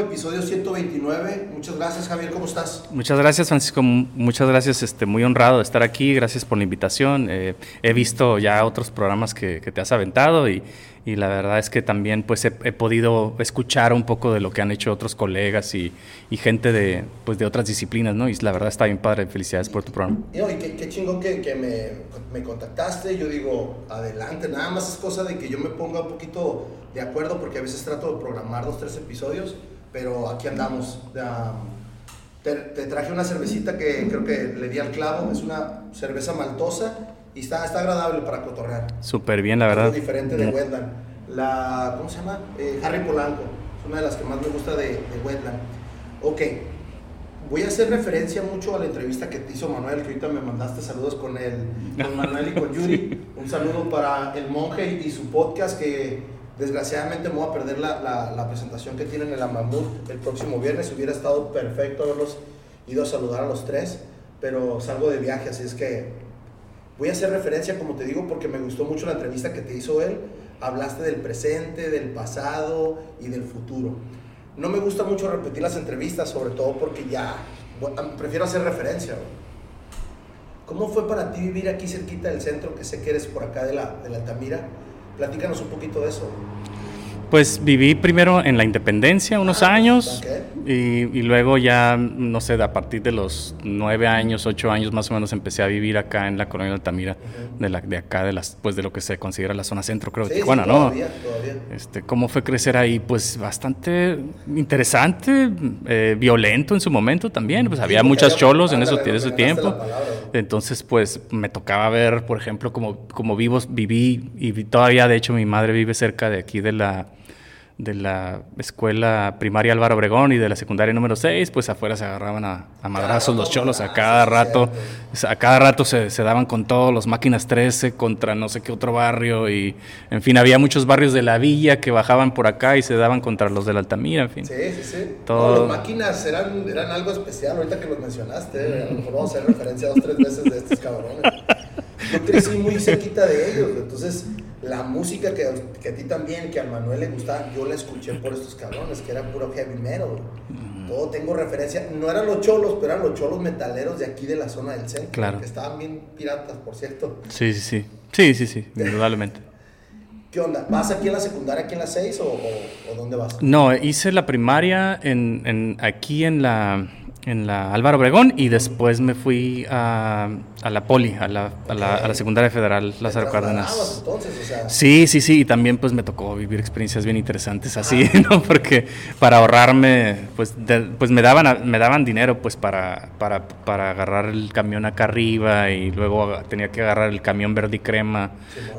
episodio 129. Muchas gracias, Javier, ¿cómo estás? Muchas gracias, Francisco. Muchas gracias, este, muy honrado de estar aquí. Gracias por la invitación. Eh, he visto ya otros programas que, te has aventado y, y, la verdad es que también pues he, podido escuchar un poco de lo que han hecho otros colegas y, y, gente de, pues, de otras disciplinas, ¿no? Y la verdad está bien padre. Felicidades por tu programa. Y, qué, qué, chingón que, que me, me contactaste. Yo digo, adelante. Nada más es cosa de que yo me ponga un poquito de acuerdo porque a veces trato de programar dos, tres episodios, pero aquí andamos. Te, traje una cervecita que creo que le di al clavo, es una cerveza maltosa y está, está agradable para cotorrear. Súper bien, la verdad. Es diferente de Wetland. La, ¿cómo se llama? Eh, Harry Polanco, es una de las que más me gusta de, de Wetland. Ok, voy a hacer referencia mucho a la entrevista que te hizo Manuel, que ahorita me mandaste saludos con, el, con Manuel y con Yuri. Un saludo para el monje y su podcast que Desgraciadamente me voy a perder la, presentación que tienen en la Mamut el próximo viernes. Hubiera estado perfecto haberlos ido a saludar a los tres, pero salgo de viaje, así es que voy a hacer referencia, como te digo, porque me gustó mucho la entrevista que te hizo él. Hablaste del presente, del pasado y del futuro. No me gusta mucho repetir las entrevistas, sobre todo porque ya prefiero hacer referencia. ¿Cómo fue para ti vivir aquí cerquita del centro, que sé que eres por acá de la, de la Altamira? Platícanos un poquito de eso. Pues viví primero en la Independencia unos ah, años y, luego ya, no sé, a partir de los nueve años, ocho años más o menos empecé a vivir acá en la colonia de Altamira, de, la, de acá, de las, pues de lo que se considera la zona centro, creo, de Tijuana, ¿no? Todavía, Este, ¿Cómo fue crecer ahí? Pues bastante interesante, eh, violento en su momento también, pues había muchas cholos en, eso, en ese tiempo. Entonces, pues me tocaba ver, por ejemplo, como, como vivos, viví y todavía, de hecho, mi madre vive cerca de aquí de la de la escuela primaria Álvaro Obregón y de la secundaria número 6, pues afuera se agarraban a, madrazos los cholos a cada rato. A cada rato se, daban con todos los máquinas 13 contra no sé qué otro barrio y, en fin, había muchos barrios de la villa que bajaban por acá y se daban contra los de la Altamira, en fin. Sí, sí, sí. Todo... los máquinas eran, eran algo especial, ahorita que los mencionaste, a lo mejor vamos a hacer referencia dos, tres veces de estos cabrones. Yo crecí muy cerquita de ellos, entonces la música que, que, a ti también, que a Manuel le gustaba, yo la escuché por estos cabrones, que era puro heavy metal. Todo tengo referencia. No eran los cholos, pero eran los cholos metaleros de aquí de la zona del centro. Claro. Que estaban bien piratas, por cierto. Sí, sí, sí. Sí, sí, sí, indudablemente. ¿Qué onda? ¿Vas aquí en la secundaria, aquí en la 6 o, o, dónde vas? No, hice la primaria en, en, aquí en la en la Álvaro Obregón y después me fui a, a la Poli, a la, a, la, a la, secundaria federal Lázaro Cárdenas. Entonces, o sea... Sí, sí, sí, y también pues me tocó vivir experiencias bien interesantes así, ¿no? Porque para ahorrarme, pues, pues me daban me daban dinero pues para, para, para, agarrar el camión acá arriba y luego tenía que agarrar el camión verde y crema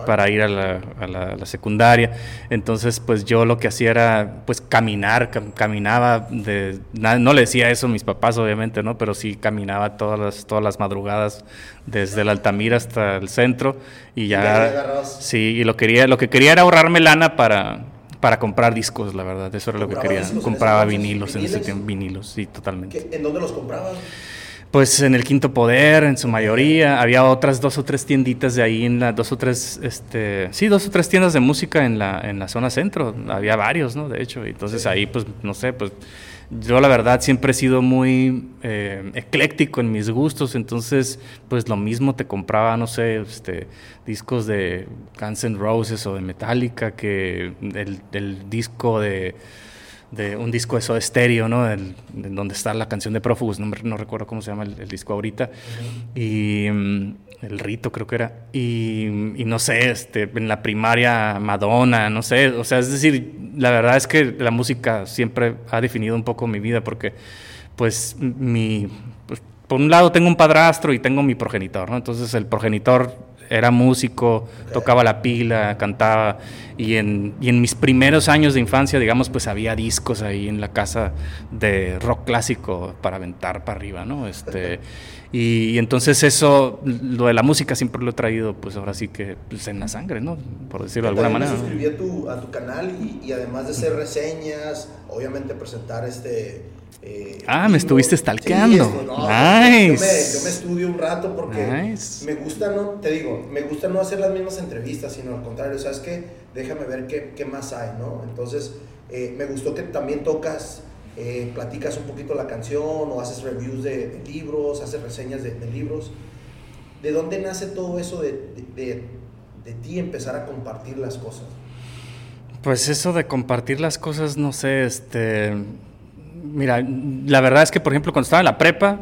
para ir a la, a la, secundaria. Entonces, pues yo lo que hacía era pues caminar, caminaba de no le decía eso a mis papás obviamente, ¿no? Pero sí caminaba todas las, todas las madrugadas desde el Altamira hasta el centro y ya... sí, y lo, quería, lo que quería era ahorrarme lana para, para comprar discos, la verdad. Eso era lo que quería. Compraba vinilos en ese tiempo, vinilos, sí, totalmente. ¿En dónde los comprabas? Pues en el Quinto Poder, en su mayoría. Había otras dos o tres tienditas de ahí, en la, dos o tres, este, sí, dos o tres tiendas de música en la, en la zona centro. Había varios, ¿no? De hecho, entonces ahí, pues, no sé, pues yo la verdad siempre he sido muy eh, ecléctico en mis gustos, entonces pues lo mismo te compraba, no sé, este, discos de Guns N' Roses o de Metallica que el, disco de, de, un disco de Soda Stereo, ¿no? El, donde está la canción de Prófugos, no, no recuerdo cómo se llama el, disco ahorita, y mm, el rito creo que era, y, no sé, este, en la primaria Madonna, no sé, o sea, es decir, la verdad es que la música siempre ha definido un poco mi vida porque pues mi, pues, por un lado tengo un padrastro y tengo mi progenitor, ¿no? Entonces el progenitor era músico, tocaba la pila, cantaba y en, y en mis primeros años de infancia, digamos, pues había discos ahí en la casa de rock clásico para aventar para arriba, ¿no? Este, y, entonces eso, lo de la música siempre lo he traído, pues ahora sí que pues, en la sangre, ¿no? Por decirlo de alguna manera. Me suscribí a tu, a tu canal y, y, además de hacer reseñas, obviamente presentar este... Eh, ah, me estuviste stalkeando. nice. Yo me, yo me, estudio un rato porque me gusta, no, te digo, me gusta no hacer las mismas entrevistas, sino al contrario, ¿sabes qué? Déjame ver qué, qué más hay, ¿no? Entonces, eh, me gustó que también tocas eh, platicas un poquito la canción o haces reviews de, libros, haces reseñas de, libros. ¿De dónde nace todo eso de, de, ti empezar a compartir las cosas? Pues eso de compartir las cosas, no sé, este... Mira, la verdad es que, por ejemplo, cuando estaba en la prepa,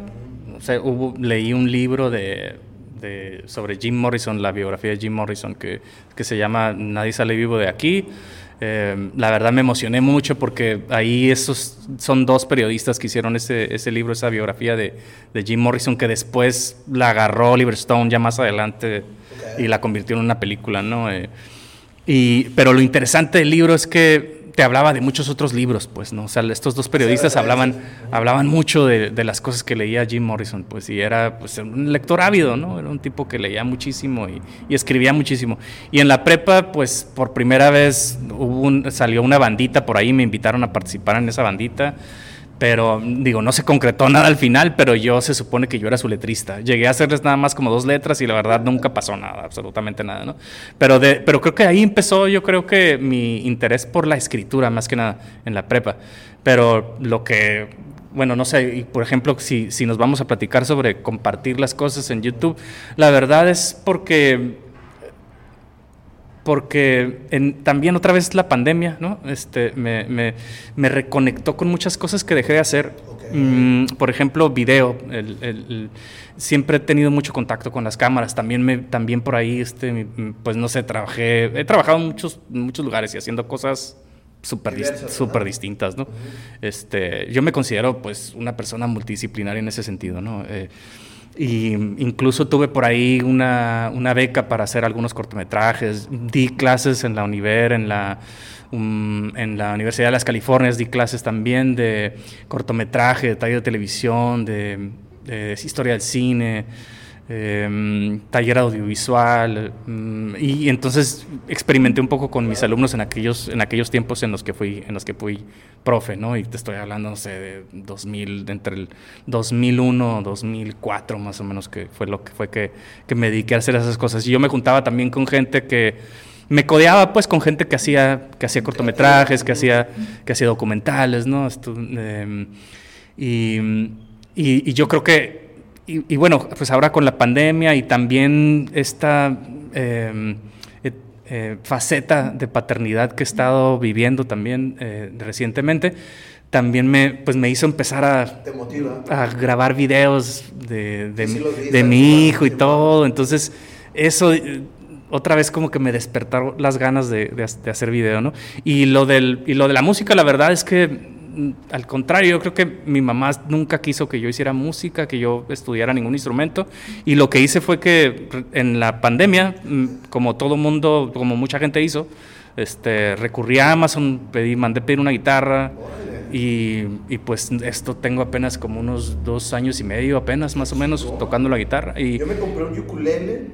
hubo, leí un libro de, de, sobre Jim Morrison, la biografía de Jim Morrison, que, que se llama Nadie sale vivo de aquí. Eh, la verdad me emocioné mucho porque ahí esos son dos periodistas que hicieron ese, ese libro, esa biografía de, de, Jim Morrison, que después la agarró Oliver Stone ya más adelante y la convirtió en una película, ¿no? Eh, y, pero lo interesante del libro es que te hablaba de muchos otros libros, pues, ¿no? O sea, estos dos periodistas hablaban, hablaban mucho de, las cosas que leía Jim Morrison, pues, y era pues, un lector ávido, ¿no? Era un tipo que leía muchísimo y, y escribía muchísimo. Y en la prepa, pues, por primera vez hubo salió una bandita por ahí, me invitaron a participar en esa bandita pero digo, no se concretó nada al final, pero yo se supone que yo era su letrista. Llegué a hacerles nada más como dos letras y la verdad nunca pasó nada, absolutamente nada, ¿no? Pero, de, pero creo que ahí empezó yo creo que mi interés por la escritura, más que nada, en la prepa. Pero lo que, bueno, no sé, por ejemplo, si, si nos vamos a platicar sobre compartir las cosas en YouTube, la verdad es porque porque también otra vez la pandemia, ¿no? Este, me, reconectó con muchas cosas que dejé de hacer. Mm, por ejemplo, video. siempre he tenido mucho contacto con las cámaras. También, me, también por ahí, este, pues no sé, trabajé, he trabajado en muchos, muchos lugares y haciendo cosas súper super distintas, ¿no? este, yo me considero pues una persona multidisciplinaria en ese sentido, ¿no? Eh, y incluso tuve por ahí una, una, beca para hacer algunos cortometrajes, di clases en la Univer, en la, um, en la Universidad de las Californias, di clases también de cortometraje, de taller de televisión, de, de historia del cine. Em, taller audiovisual mm, y entonces experimenté un poco con mis alumnos en aquellos en aquellos tiempos en los que fui en los que fui profe no y te estoy hablando no sé de 2000 entre el 2001 2004 más o menos que fue lo que fue que, que me dediqué a hacer esas cosas. Y yo me juntaba también con gente que me codeaba pues con gente que hacía que hacía cortometrajes que hacía que hacía documentales no em, y, y yo creo que y, bueno, pues ahora con la pandemia y también esta em, eh, faceta de paternidad que he estado viviendo también eh, recientemente, también me, pues me hizo empezar a, a grabar videos de, de, mi, hijo y todo. Entonces, eso eh, otra vez como que me despertaron las ganas de, de, hacer video, ¿no? Y lo, del, y lo de la música, la verdad es que al contrario, yo creo que mi mamá nunca quiso que yo hiciera música, que yo estudiara ningún instrumento. Y lo que hice fue que en la pandemia, mm, como todo mundo, como mucha gente hizo, este, recurrí a Amazon, pedí, mandé pedir una guitarra. Y, pues esto tengo apenas como unos dos años y medio, apenas más o menos, tocando la guitarra. Y, yo me compré un ukulele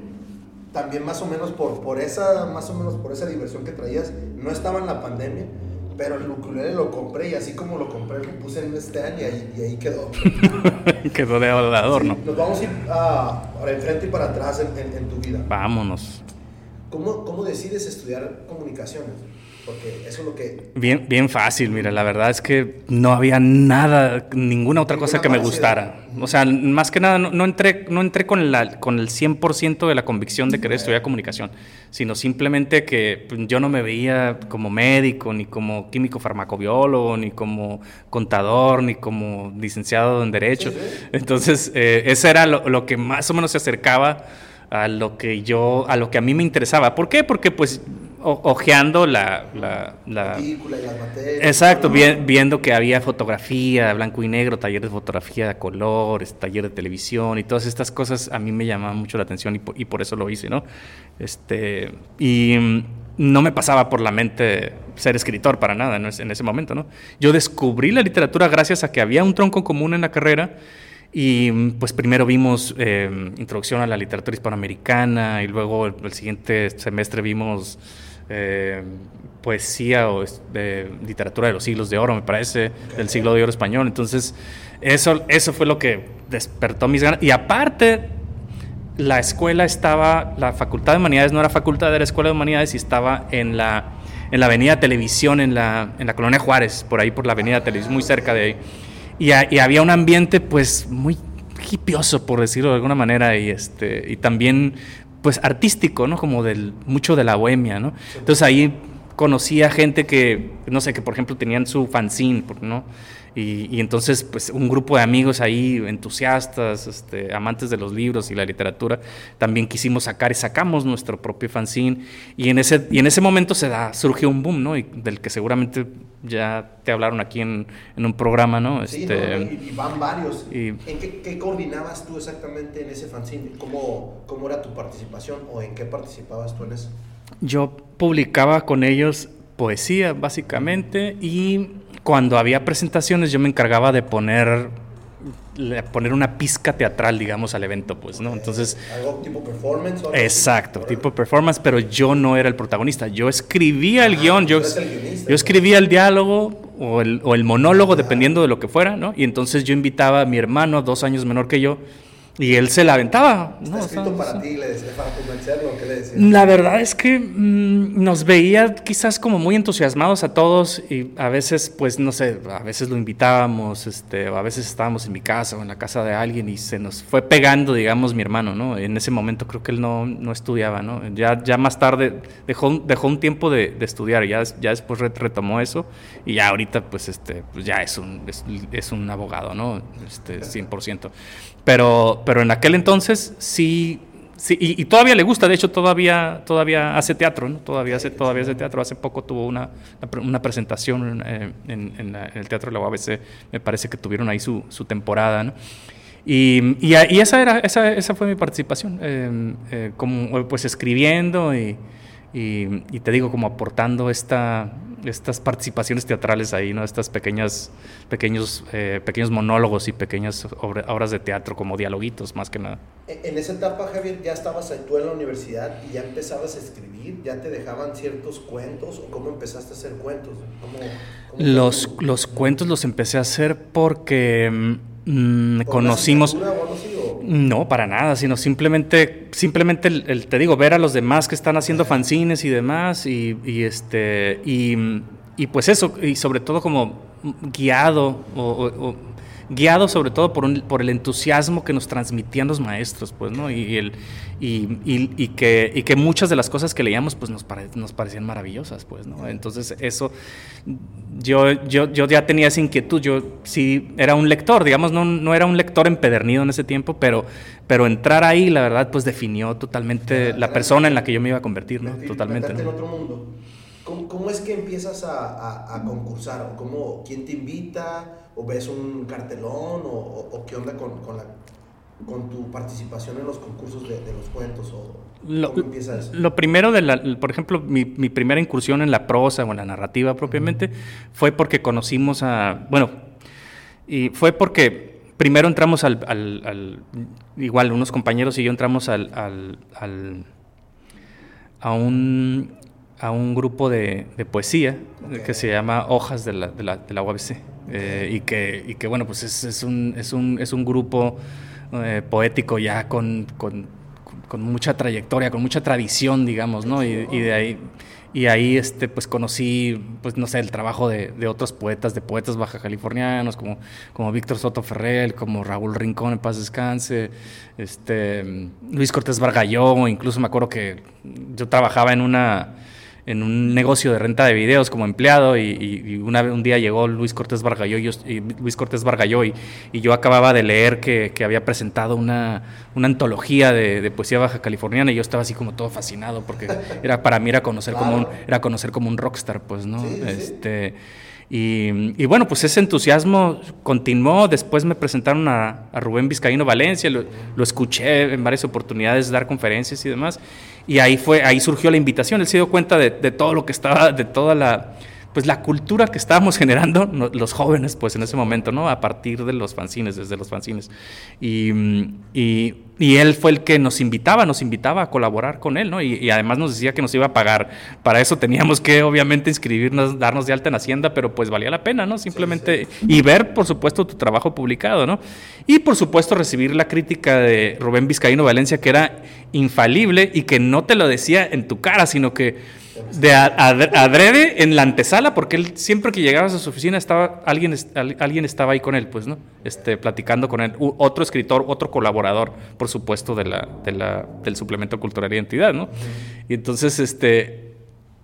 también más o menos por, por esa más o menos por esa diversión que traías no estaba en la pandemia pero el ukulele lo compré y así como lo compré lo puse en un stand y ahí, y ahí quedó. quedó de adorno. nos vamos a ir ah, para enfrente y para atrás en, en, tu vida. Vámonos. ¿Cómo, ¿Cómo decides estudiar comunicaciones? Porque eso es lo que... Bien, bien fácil, mira, la verdad es que no había nada, ninguna otra cosa que me gustara. O sea, más que nada, no, entré, no entré con, la, con el 100% de la convicción de querer estudiar comunicación, sino simplemente que pues, yo no me veía como médico, ni como químico farmacobiólogo, ni como contador, ni como licenciado en Derecho. Entonces, eh, eso era lo, lo que más o menos se acercaba a lo que yo, a lo que a mí me interesaba. ¿Por qué? Porque pues ojeando la, la, la, y las materias. Exacto, viendo que había fotografía, blanco y negro, taller de fotografía de color, taller de televisión y todas estas cosas a mí me llamaban mucho la atención y por, y por eso lo hice, ¿no? Este, y mm, no me pasaba por la mente ser escritor para nada en ese momento, ¿no? Yo descubrí la literatura gracias a que había un tronco común en la carrera y pues primero vimos eh, introducción a la literatura hispanoamericana y luego el, siguiente semestre vimos eh, poesía o literatura de los siglos de oro, me parece, del siglo de oro español. Entonces, eso, eso fue lo que despertó mis ganas. Y aparte, la escuela estaba, la Facultad de Humanidades no era facultad, era Escuela de Humanidades y estaba en la en la avenida Televisión, en la, en la colonia Juárez, por ahí por la avenida Televisión, muy cerca de ahí. Y, y había un ambiente pues muy hipioso, por decirlo de alguna manera, y, este, y también pues artístico, ¿no? Como del, mucho de la bohemia, ¿no? Entonces ahí conocía gente que, no sé, que por ejemplo tenían su fanzine, ¿no? Y, entonces, pues un grupo de amigos ahí, entusiastas, este, amantes de los libros y la literatura, también quisimos sacar y sacamos nuestro propio fanzine. Y en ese, y en ese momento se da, surgió un boom, ¿no? Y del que seguramente ya te hablaron aquí en, en un programa, ¿no? Sí, este, Y, van varios. ¿En qué, qué, coordinabas tú exactamente en ese fanzine? ¿Cómo, ¿Cómo era tu participación o en qué participabas tú en eso? Yo publicaba con ellos poesía, básicamente, y cuando había presentaciones yo me encargaba de poner poner una pizca teatral, digamos, al evento, pues, ¿no? Entonces... ¿Algo tipo performance? O exacto, tipo performance, pero yo no era el protagonista. Yo escribía el guion, yo, yo escribía el diálogo o el, o el monólogo, dependiendo de lo que fuera, ¿no? Y entonces yo invitaba a mi hermano, dos años menor que yo, y él se la aventaba. ¿Está escrito para ti, le decía, para convencerlo? ¿Qué le decía? La verdad es que mm, nos veía quizás como muy entusiasmados a todos y a veces, pues, no sé, a veces lo invitábamos, este, a veces estábamos en mi casa o en la casa de alguien y se nos fue pegando, digamos, mi hermano, ¿no? En ese momento creo que él no, no estudiaba, ¿no? Ya, ya más tarde dejó, dejó un tiempo de, de estudiar, ya, ya después retomó eso y ya ahorita, pues, este, pues ya es un, es, es un abogado, ¿no? Este, 100%. Pero, pero en aquel entonces sí, sí y, todavía le gusta, de hecho todavía, todavía hace teatro, ¿no? Todavía hace, todavía hace teatro. Hace poco tuvo una, una presentación eh, en, en, el Teatro de la UABC, me parece que tuvieron ahí su, su temporada, ¿no? Y, y, y, esa, era, esa, esa fue mi participación, eh, eh, como, pues escribiendo y, y, te digo, como aportando esta, estas participaciones teatrales ahí, ¿no? Estas pequeñas, pequeños, eh, pequeños monólogos y pequeñas obras de teatro como dialoguitos, más que nada. E, en esa etapa, Javier, ya estabas tú en la universidad y ya empezabas a escribir, ya te dejaban ciertos cuentos o cómo empezaste a hacer cuentos. los, los cuentos los empecé a hacer porque mm, conocimos... No, para nada, sino simplemente, simplemente el, te digo, ver a los demás que están haciendo fanzines y demás, y, este, y, pues eso, y sobre todo como guiado o guiado sobre todo por, un, por el entusiasmo que nos transmitían los maestros, pues, ¿no? Y, el, y, y, que, y que muchas de las cosas que leíamos, pues, nos, nos parecían maravillosas, pues, ¿no? Entonces, eso, yo, yo, yo ya tenía esa inquietud, yo sí era un lector, digamos, no, no era un lector empedernido en ese tiempo, pero, pero entrar ahí, la verdad, pues, definió totalmente la persona en la que yo me iba a convertir, ¿no? Totalmente. ¿no? en otro mundo. ¿Cómo, ¿Cómo, es que empiezas a, a, a concursar? ¿Cómo, ¿Quién te invita? O ves un cartelón o, qué onda con, con, la, con, tu participación en los concursos de, los cuentos o lo, cómo? Lo primero, de la, por ejemplo, mi, mi, primera incursión en la prosa o en la narrativa propiamente fue porque conocimos a, bueno, y fue porque primero entramos al, al, igual unos compañeros y yo entramos al, al a un a un grupo de, de poesía que se llama Hojas de la, de la, de la UABC. Eh, y, que, y que, bueno, pues es, es, un, es, un, es un grupo eh, poético ya con, con, con, mucha trayectoria, con mucha tradición, digamos, ¿no? Y, de ahí, y ahí este, pues conocí, pues no sé, el trabajo de, de otros poetas, de poetas baja californianos, como, como Víctor Soto Ferrer, como Raúl Rincón en paz descanse, este, Luis Cortés Vargalló, incluso me acuerdo que yo trabajaba en una en un negocio de renta de videos como empleado y, una, un día llegó Luis Cortés Vargalló y, Luis Cortés y, yo acababa de leer que, que había presentado una, una antología de, de, poesía baja californiana y yo estaba así como todo fascinado porque era para mí era conocer como un, era conocer como un rockstar pues no este Y, bueno, pues ese entusiasmo continuó. Después me presentaron a, a Rubén Vizcaíno Valencia, lo, lo, escuché en varias oportunidades dar conferencias y demás. Y ahí, fue, ahí surgió la invitación. Él se dio cuenta de, de todo lo que estaba, de toda la, pues la cultura que estábamos generando los jóvenes, pues en ese momento, ¿no? A partir de los fanzines, desde los fanzines. Y, y, y él fue el que nos invitaba, nos invitaba a colaborar con él, ¿no? Y, y, además nos decía que nos iba a pagar. Para eso teníamos que, obviamente, inscribirnos, darnos de alta en Hacienda, pero pues valía la pena, ¿no? Simplemente, y ver, por supuesto, tu trabajo publicado, ¿no? Y por supuesto, recibir la crítica de Rubén Vizcaíno Valencia, que era infalible y que no te lo decía en tu cara, sino que De adrede en la antesala, porque él siempre que llegabas a su oficina estaba alguien, alguien estaba ahí con él, pues, ¿no? Este, platicando con él. otro escritor, otro colaborador, por supuesto, de la, de la, del suplemento Cultural Identidad, ¿no? Y entonces, este,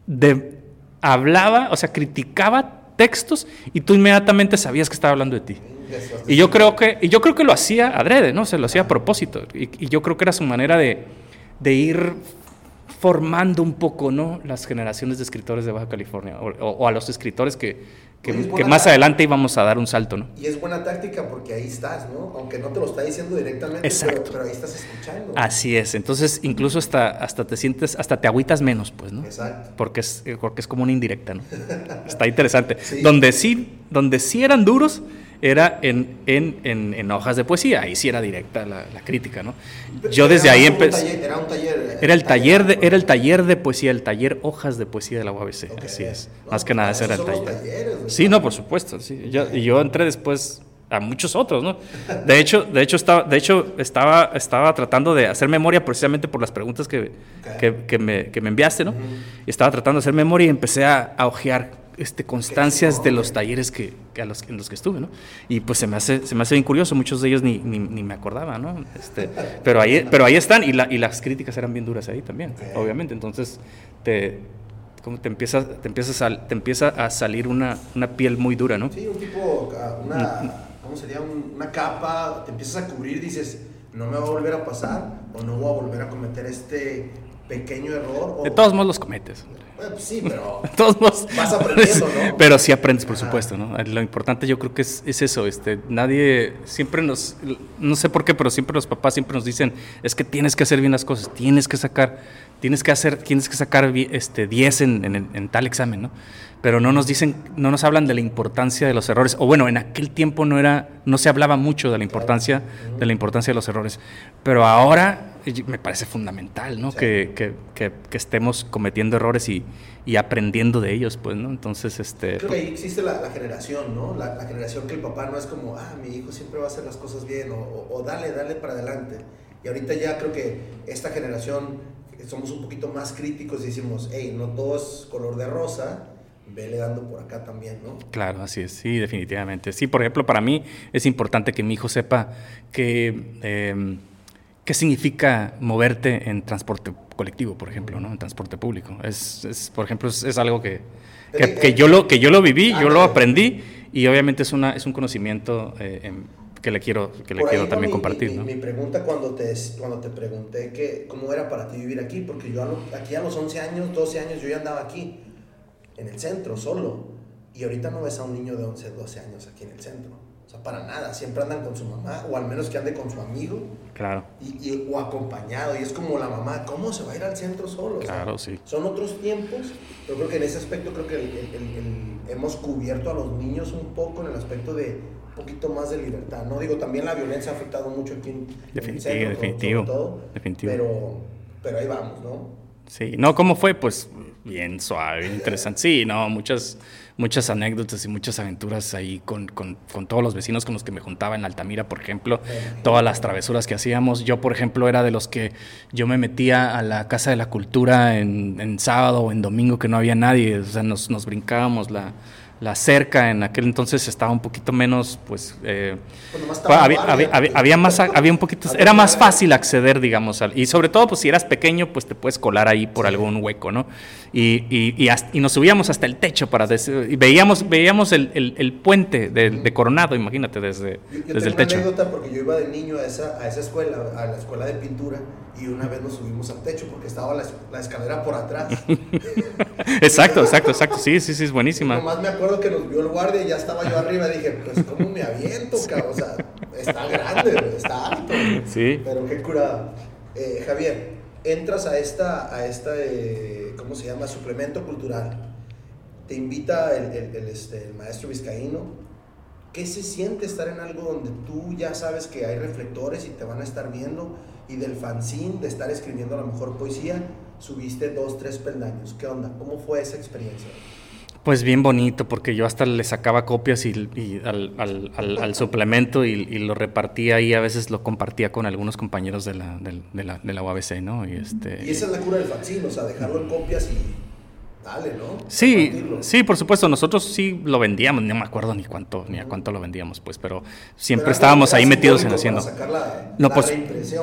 de, hablaba, o sea, criticaba textos y tú inmediatamente sabías que estaba hablando de ti. Y yo creo que, y yo creo que lo hacía adrede, ¿no? Se lo hacía a propósito. Y, yo creo que era su manera de, de, ir formando un poco, ¿no? Las generaciones de escritores de Baja California o, a los escritores que, que, más adelante íbamos a dar un salto, ¿no? Y es buena táctica porque ahí estás, ¿no? Aunque no te lo está diciendo directamente, Exacto. Pero, ahí estás escuchando. Así es. Entonces, incluso hasta, hasta te sientes, hasta te agüitas menos, pues, ¿no? Exacto. Porque es, porque es como una indirecta, ¿no? está interesante. Donde sí, donde sí eran duros era en, en, en, hojas de poesía, ahí sí era directa la, crítica, ¿no? Yo desde ahí empecé... Era un taller... Era el taller, de, era el taller de poesía, el taller hojas de poesía de la UABC, así es. Más que nada ese era el taller. sí, no, por supuesto, sí. Yo, yo entré después a muchos otros, ¿no? De hecho, de hecho, estaba, de hecho estaba, estaba tratando de hacer memoria precisamente por las preguntas que, que, me, que me, enviaste, ¿no? Estaba tratando de hacer memoria y empecé a, a ojear este, constancias de los talleres que, a los, en los que estuve, ¿no? Y pues se me hace, se me hace bien curioso, muchos de ellos ni, ni, me acordaba, ¿no? Este, pero, ahí, pero ahí están y, la, y las críticas eran bien duras ahí también, obviamente. Entonces, te, como te empieza, te empieza, a, te empieza a salir una, una piel muy dura, ¿no? Sí, un tipo, una, ¿cómo sería? una capa, te empiezas a cubrir, dices, no me va a volver a pasar o no voy a volver a cometer este pequeño error. De todos modos los cometes. Pues sí, pero todos vas aprendiendo, ¿no? Pero sí aprendes, por supuesto, ¿no? Lo importante yo creo que es, es, eso, este, nadie, siempre nos, no sé por qué, pero siempre los papás siempre nos dicen, es que tienes que hacer bien las cosas, tienes que sacar, tienes que hacer, tienes que sacar este, 10 en, en, en tal examen, ¿no? Pero no nos dicen, no nos hablan de la importancia de los errores. O bueno, en aquel tiempo no era, no se hablaba mucho de la importancia, de la importancia de los errores. Pero ahora me parece fundamental, ¿no? Que, que, que, estemos cometiendo errores y, y, aprendiendo de ellos, pues, ¿no? Entonces, este. Creo que ahí existe la, generación, ¿no? La, generación que el papá no es como, ah, mi hijo siempre va a hacer las cosas bien, o, o dale, dale para adelante. Y ahorita ya creo que esta generación somos un poquito más críticos y decimos, hey, no todo es color de rosa vele dando por acá también, ¿no? Claro, así es, sí, definitivamente. Sí, por ejemplo, para mí es importante que mi hijo sepa que, em, qué significa moverte en transporte colectivo, por ejemplo, ¿no? En transporte público. Es, es por ejemplo, es, algo que, que, yo lo, que yo lo viví, yo lo aprendí y obviamente es, una, es un conocimiento eh, em, que le quiero, que le quiero también compartir. Mi, ¿no? mi, pregunta cuando te, cuando te pregunté que, cómo era para ti vivir aquí, porque yo aquí a los 11 años, 12 años, yo ya andaba aquí en el centro solo. Y ahorita no ves a un niño de 11, 12 años aquí en el centro. O sea, para nada. Siempre andan con su mamá, o al menos que ande con su amigo. Claro. Y, o acompañado. Y es como la mamá, ¿cómo se va a ir al centro solo? Claro, sí. Son otros tiempos. Pero creo que en ese aspecto, creo que hemos cubierto a los niños un poco en el aspecto de un poquito más de libertad. No digo, también la violencia ha afectado mucho aquí en, definitivo, el centro. Definitivo. Todo, definitivo. Pero, pero ahí vamos, ¿no? Sí, no, ¿cómo fue? Pues bien suave, interesante. Sí, no, muchas, muchas anécdotas y muchas aventuras ahí con, con, con, todos los vecinos con los que me juntaba en Altamira, por ejemplo, todas las travesuras que hacíamos. Yo, por ejemplo, era de los que yo me metía a la Casa de la Cultura en, en sábado o en domingo que no había nadie, o sea, nos, nos brincábamos la la cerca en aquel entonces estaba un poquito menos, pues, eh, había, había, más, había un poquito, era más fácil acceder, digamos, al, y sobre todo, pues, si eras pequeño, pues te puedes colar ahí por algún hueco, ¿no? Y, y, y, nos subíamos hasta el techo para, y veíamos, veíamos el, el, puente de, Coronado, imagínate, desde, desde el techo. Una anécdota porque yo iba de niño a esa, a esa escuela, a la escuela de pintura, y una vez nos subimos al techo porque estaba la, la escalera por atrás. exacto, exacto, exacto. Sí, sí, sí, es buenísima. nomás me acuerdo que nos vio el guardia y ya estaba yo arriba y dije, pues, ¿cómo me aviento, cabrón? O sea, está grande, está alto. Sí. Pero qué curada. Eh, Javier, entras a esta, a esta eh, ¿cómo se llama? Suplemento cultural. Te invita el, el, el, este, el maestro vizcaíno. ¿Qué se siente estar en algo donde tú ya sabes que hay reflectores y te van a estar viendo? Y del fanzine, de estar escribiendo la mejor poesía, subiste dos, tres peldaños. ¿Qué onda? ¿Cómo fue esa experiencia? Pues bien bonito, porque yo hasta le sacaba copias y, al, suplemento y, lo repartía y a veces lo compartía con algunos compañeros de la, de, la, de la UABC, ¿no? Y, este, y esa es la cura del fanzine, o sea, dejarlo en copias y dale, ¿no? Sí, sí, por supuesto. Nosotros sí lo vendíamos, no me acuerdo ni cuánto, ni a cuánto lo vendíamos, pues, pero siempre Pero estábamos ahí metidos en haciendo. para sacar la, No, la pues,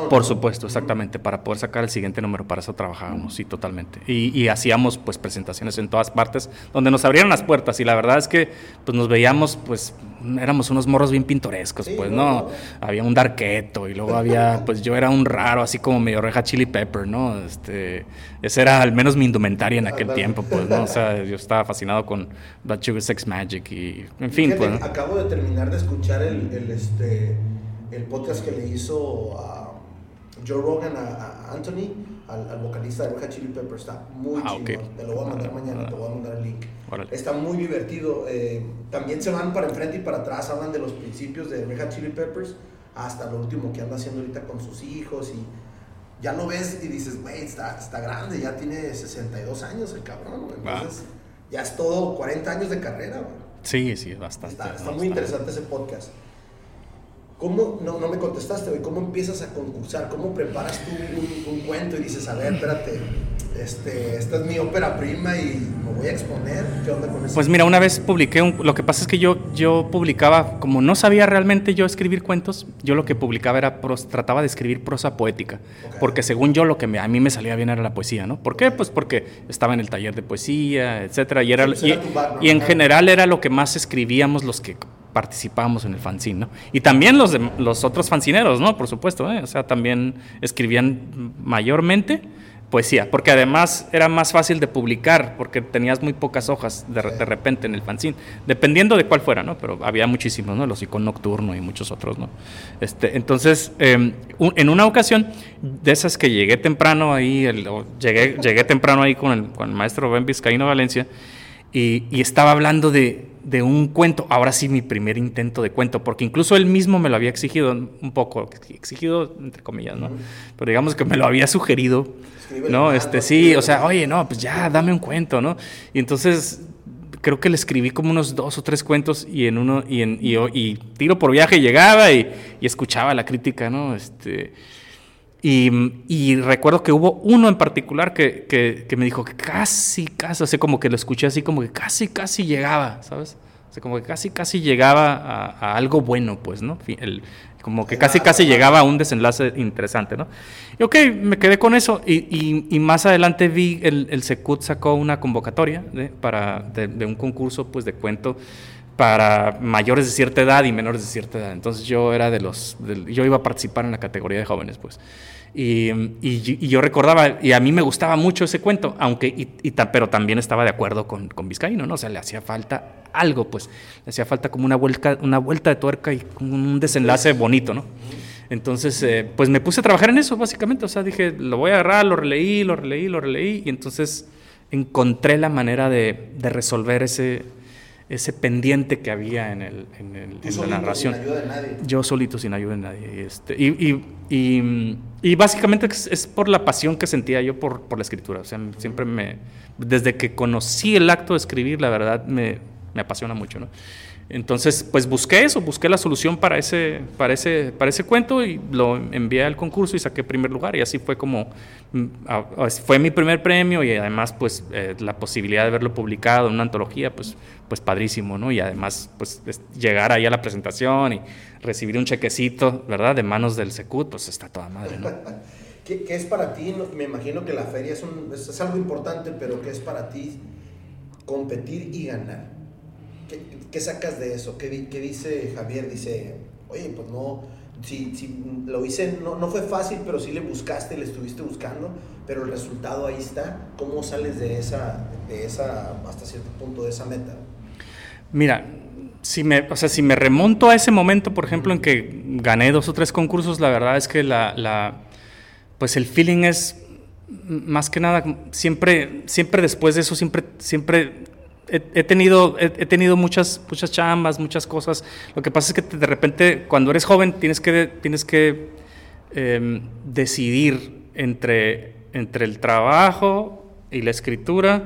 por ¿no? supuesto, exactamente, para poder sacar el siguiente número, para eso trabajábamos, sí, totalmente. Y, y hacíamos pues presentaciones en todas partes, donde nos abrieron las puertas y la verdad es que pues nos veíamos, pues éramos unos morros bien pintorescos, Sí, pues, no. Había un darqueto y luego había, pues yo era un raro, así como medio reja chili pepper, ¿no? Este, esa era al menos mi indumentaria en aquel tiempo, pues, ¿no? O sea, yo estaba fascinado con Sugar Sex Magic y, en fin, Fíjate, pues, ¿no? Acabo de terminar de escuchar el, el, este, el podcast que le hizo a Joe Rogan a, a Anthony, al, al vocalista de Red Chili Peppers. Está muy Ah, chingón. ok. Te lo voy a mandar mañana, te voy a mandar el link. Órale. Está muy divertido. eh, también se van para enfrente y para atrás, hablan de los principios de Red Chili Peppers hasta lo último que anda haciendo ahorita con sus hijos y ya lo ves y dices, güey, está, está grande, ya tiene 62 años el cabrón. Wow. Entonces, ya es todo 40 años de carrera, güey. Sí, sí, bastante. Está, está ¿no? muy interesante ese podcast. ¿Cómo, no, no me contestaste hoy, cómo empiezas a concursar? ¿Cómo preparas tú un, un cuento y dices, a ver, espérate, este, esta es mi ópera prima y me voy a exponer? ¿Qué onda con eso? Pues mira, una vez publiqué un, lo que pasa es que yo, yo publicaba, como no sabía realmente yo escribir cuentos, yo lo que publicaba era, pros- trataba de escribir prosa poética, porque según yo lo que me- a mí me salía bien era la poesía, ¿no? ¿Por qué? Pues porque estaba en el taller de poesía, etcétera, y, era, Sí, pues y, y en general era lo que más escribíamos los que participábamos en el fanzine, ¿no? Y también los, los otros fanzineros, ¿no? Por supuesto, ¿eh? O sea, también escribían mayormente poesía, porque además era más fácil de publicar, porque tenías muy pocas hojas de, de repente en el fanzine, dependiendo de cuál fuera, ¿no? Pero había muchísimos, ¿no? Los Icon Nocturno y muchos otros, ¿no? Este, entonces, un- en una ocasión, de esas que llegué temprano ahí, llegué, llegué temprano ahí con el, con el maestro Ben Vizcaíno Valencia, y, y estaba hablando de, de un cuento, ahora sí mi primer intento de cuento, porque incluso él mismo me lo había exigido un poco, exigido entre comillas, ¿no? Pero digamos que me lo había sugerido, Escríbele ¿no? Este, sí, o sea, oye, no, pues ya, dame un cuento, ¿no? Y entonces creo que le escribí como unos dos o tres cuentos y en uno, y, en, y, y tiro por viaje llegaba y, y escuchaba la crítica, ¿no? Este, y, y recuerdo que hubo uno en particular que, que, que me dijo que casi, casi, sea, como que lo escuché así, como que casi, casi llegaba, ¿sabes? O sea, como que casi, casi llegaba a, a algo bueno, pues, ¿no? El- como que casi, casi llegaba a un desenlace interesante, ¿no? Y ok, me quedé con eso y, y- y más adelante vi, el, el Secut sacó una convocatoria de, para, de, de un concurso, pues, de cuento para mayores de cierta edad y menores de cierta edad. Entonces yo era de los, del- yo iba a participar en la categoría de jóvenes, pues. Y, y- y yo recordaba, y a mí me gustaba mucho ese cuento, aunque, y, y pero también estaba de acuerdo con, con Vizcaíno, ¿no? O sea, le hacía falta algo, pues, le hacía falta como una vuelta, una vuelta de tuerca y un desenlace bonito, ¿no? Entonces, eh, pues me puse a trabajar en eso, básicamente, o sea, dije, lo voy a agarrar, lo releí, lo releí, lo releí, y entonces encontré la manera de, de resolver ese, ese pendiente que había en, el, en, el- en la solito, narración. Sin ayuda de nadie. Yo solito, sin ayuda de nadie. y Este, y, y, y, y básicamente es, es por la pasión que sentía yo por, por la escritura. O sea, siempre me. Desde que conocí el acto de escribir, la verdad me, me apasiona mucho, ¿no? Entonces, pues busqué eso, busqué la solución para ese, para ese, para ese cuento y lo envié al concurso y saqué primer lugar. Y así fue como, mm, fue mi primer premio y además, pues, eh, la posibilidad de verlo publicado en una antología, pues, pues padrísimo, ¿no? Y además, pues, es- llegar ahí a la presentación y recibir un chequecito, ¿verdad? De manos del Secut, pues está toda madre, ¿no? ¿Qué, es para ti? Me imagino que la feria es, un- es algo importante, pero ¿qué es para ti competir y ganar? ¿Qué, sacas de eso? ¿Qué, qué dice Javier? Dice, oye, pues no, si, si lo hice, no, no fue fácil, pero sí le buscaste, le estuviste buscando, pero el resultado ahí está. ¿Cómo sales de esa, de esa hasta cierto punto, de esa meta? Mira, si me, o sea, si me remonto a ese momento, por ejemplo, en que gané dos o tres concursos, la verdad es que la, la- pues el feeling es más que nada siempre, siempre después de eso, siempre, siempre he, tenido, he, tenido muchas, muchas chambas, muchas cosas. Lo que pasa es que de repente, cuando eres joven, tienes que, tienes que em, decidir entre, entre el trabajo y la escritura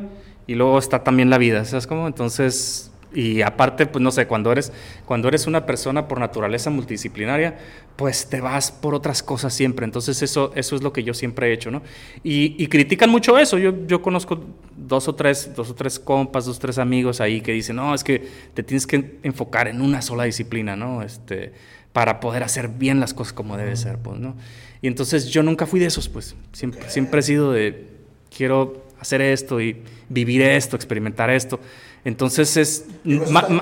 y luego está también la vida, ¿sabes cómo? Entonces, y aparte, pues no sé, cuando eres, cuando eres una persona por naturaleza multidisciplinaria, pues te vas por otras cosas siempre. Entonces eso, eso es lo que yo siempre he hecho, ¿no? Y, critican mucho eso. Yo, yo conozco dos o, tres, dos o tres compas, dos o tres amigos ahí que dicen, no, es que te tienes que enfocar en una sola disciplina, ¿no? Este, para poder hacer bien las cosas como debe ser, pues, ¿no? Y entonces yo nunca fui de esos, pues. Siempre, siempre he sido de, quiero hacer esto y vivir esto, experimentar esto. Entonces es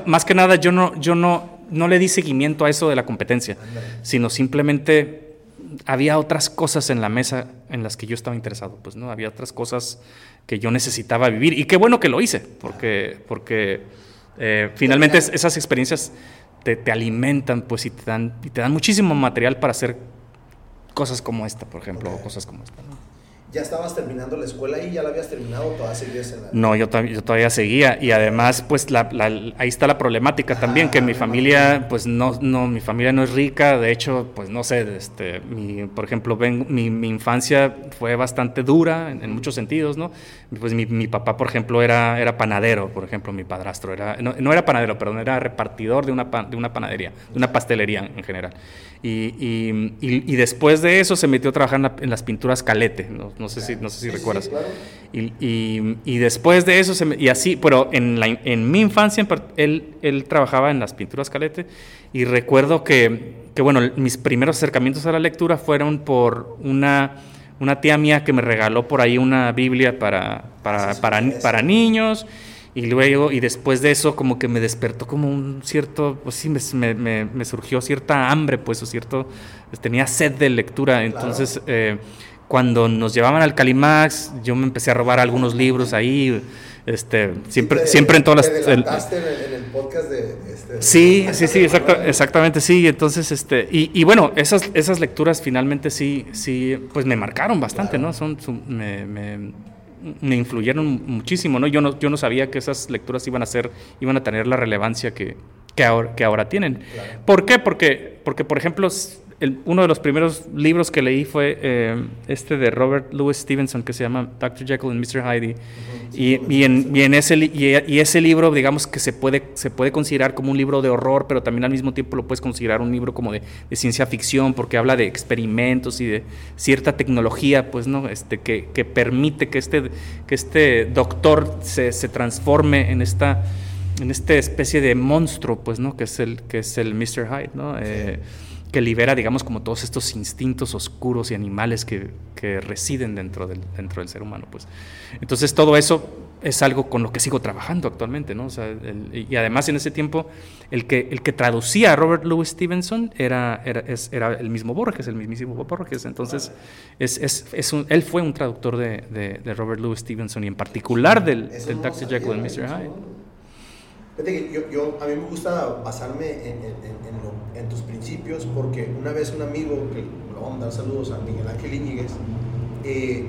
más que nada yo no yo no no le di seguimiento a eso de la competencia, sino simplemente había otras cosas en la mesa en las que yo estaba interesado, pues no había otras cosas que yo necesitaba vivir y qué bueno que lo hice, porque porque eh, finalmente esas experiencias te, te, alimentan pues y te dan y te dan muchísimo material para hacer cosas como esta, por ejemplo, o cosas como esta. ¿no? ¿Ya estabas terminando la escuela y ya la habías terminado o todavía seguías en la.? No, yo, yo todavía seguía y además, pues la, ahí está la problemática también, que mi familia, pues no, no, mi familia no es rica, de hecho, pues no sé, este, mi, por ejemplo, ven, mi, mi, infancia fue bastante dura en, muchos sentidos, ¿no? Pues mi, mi, papá, por ejemplo, era, era panadero, por ejemplo, mi padrastro, era, no, no era panadero, perdón, era repartidor de una, de una panadería, de una pastelería en general. Y, y, después de eso se metió a trabajar en, las pinturas Calete, no, no, sé, si, no sé si recuerdas. y, después de eso, se y así, pero en, la, en mi infancia él, él trabajaba en las pinturas Calete y recuerdo que, que, bueno, mis primeros acercamientos a la lectura fueron por una, una tía mía que me regaló por ahí una Biblia para, para, para, para niños. Y luego, y después de eso, como que me despertó como un cierto, pues sí, me, me, me surgió cierta hambre, pues, o cierto, pues, tenía sed de lectura. Entonces, eh, cuando nos llevaban al Calimax, yo me empecé a robar algunos libros ahí. Este, siempre, siempre en todas las. Te en, el podcast de. Este, sí, sí, sí, exactamente, sí. Entonces, este, y, y, bueno, esas, esas lecturas finalmente sí, sí, pues me marcaron bastante, ¿no? Son, me, me me influyeron muchísimo, ¿no? Yo no, yo no sabía que esas lecturas iban a ser, iban a tener la relevancia que, que, ahora, que ahora tienen. ¿Por qué? Porque, porque por ejemplo, uno de los primeros libros que leí fue eh, este de Robert Louis Stevenson que se llama Dr. Jekyll and Mr. Hyde. y, y, en, y, en, ese, y, ese libro, digamos que se puede, se puede considerar como un libro de horror, pero también al mismo tiempo lo puedes considerar un libro como de, de ciencia ficción, porque habla de experimentos y de cierta tecnología, pues, ¿no? Este, que, que permite que este, que este doctor se, se transforme en esta en esta especie de monstruo, pues, ¿no? Que es el, que es el Mr. Hyde, ¿no? Eh, que libera, digamos, como todos estos instintos oscuros y animales que, que, residen dentro del, dentro del ser humano, pues. Entonces, todo eso es algo con lo que sigo trabajando actualmente, ¿no? O sea, y además en ese tiempo, el que, el que traducía a Robert Louis Stevenson era, era, era el mismo Borges, el mismísimo Borges. Entonces, es, es, es un, él fue un traductor de, de, Robert Louis Stevenson y en particular del, del Dr. Jekyll y Mr. Hyde. Fíjate que yo, yo, a mí me gusta basarme en, en, en, tus principios porque una vez un amigo, que le vamos a mandar saludos a Miguel Ángel Íñiguez, eh,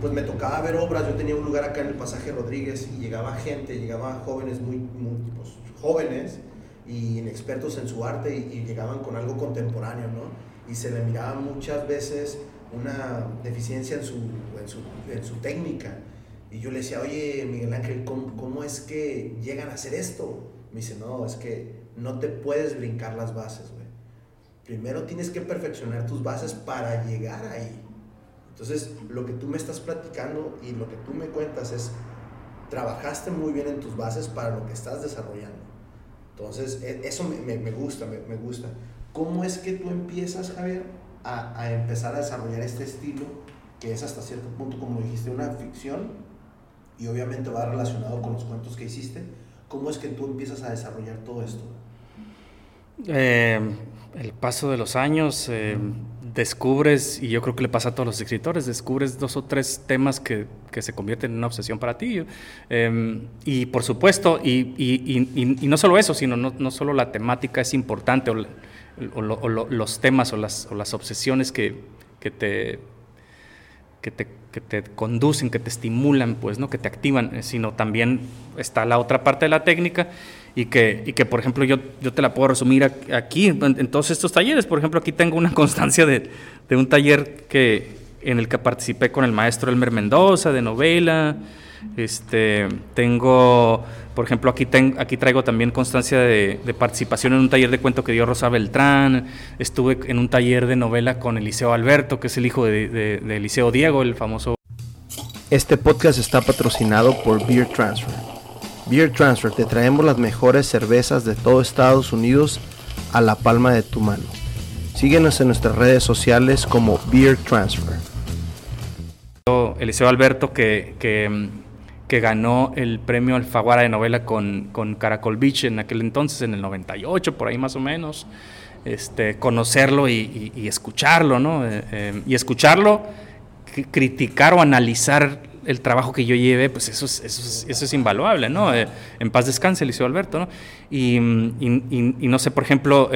pues me tocaba ver obras, yo tenía un lugar acá en el pasaje Rodríguez y llegaba gente, llegaba jóvenes muy, muy pues, jóvenes y inexpertos en su arte y, llegaban con algo contemporáneo, ¿no? Y se le miraba muchas veces una deficiencia en su, en su, en su técnica y yo le decía, oye, Miguel Ángel, ¿cómo, es que llegan a hacer esto? Me dice, no, es que no te puedes brincar las bases, güey. Primero tienes que perfeccionar tus bases para llegar ahí. Entonces, lo que tú me estás platicando y lo que tú me cuentas es, trabajaste muy bien en tus bases para lo que estás desarrollando. Entonces, e, eso me, me, gusta, me, me, gusta. ¿Cómo es que tú empiezas, Javier, a, a empezar a desarrollar este estilo, que es hasta cierto punto, como dijiste, una ficción, y obviamente va relacionado con los cuentos que hiciste. ¿Cómo es que tú empiezas a desarrollar todo esto? Eh, el paso de los años, eh, descubres, y yo creo que le pasa a todos los escritores, descubres dos o tres temas que, que se convierten en una obsesión para ti. Eh, y por supuesto, y, y, y, no solo eso, sino no, no, solo la temática es importante, o, o, los temas o las, o las obsesiones que, que te que te, que te, conducen, que te estimulan, pues, ¿no? que te activan, eh, sino también está la otra parte de la técnica y que, y que por ejemplo, yo, yo te la puedo resumir aquí, en, todos estos talleres. Por ejemplo, aquí tengo una constancia de, de un taller que, en el que participé con el maestro Elmer Mendoza de novela. Este, tengo, por ejemplo, aquí, aquí traigo también constancia de, participación en un taller de cuento que dio Rosa Beltrán. Estuve en un taller de novela con Eliseo Alberto, que es el hijo de, de Eliseo Diego, el famoso. Este podcast está patrocinado por Beer Transfer. Beer Transfer, te traemos las mejores cervezas de todo Estados Unidos a la palma de tu mano. Síguenos en nuestras redes sociales como Beer Transfer. Eliseo Alberto que, que, ganó el premio Alfaguara de novela con, con, Caracol Beach en aquel entonces, en el 98, por ahí más o menos. Este, conocerlo y, escucharlo, ¿no? Eh, eh, y escucharlo, criticar o analizar el trabajo que yo llevé, pues eso es, eso es, invaluable, ¿no? Eh, en paz descanse, Eliseo Alberto, ¿no? Y, no sé, por ejemplo,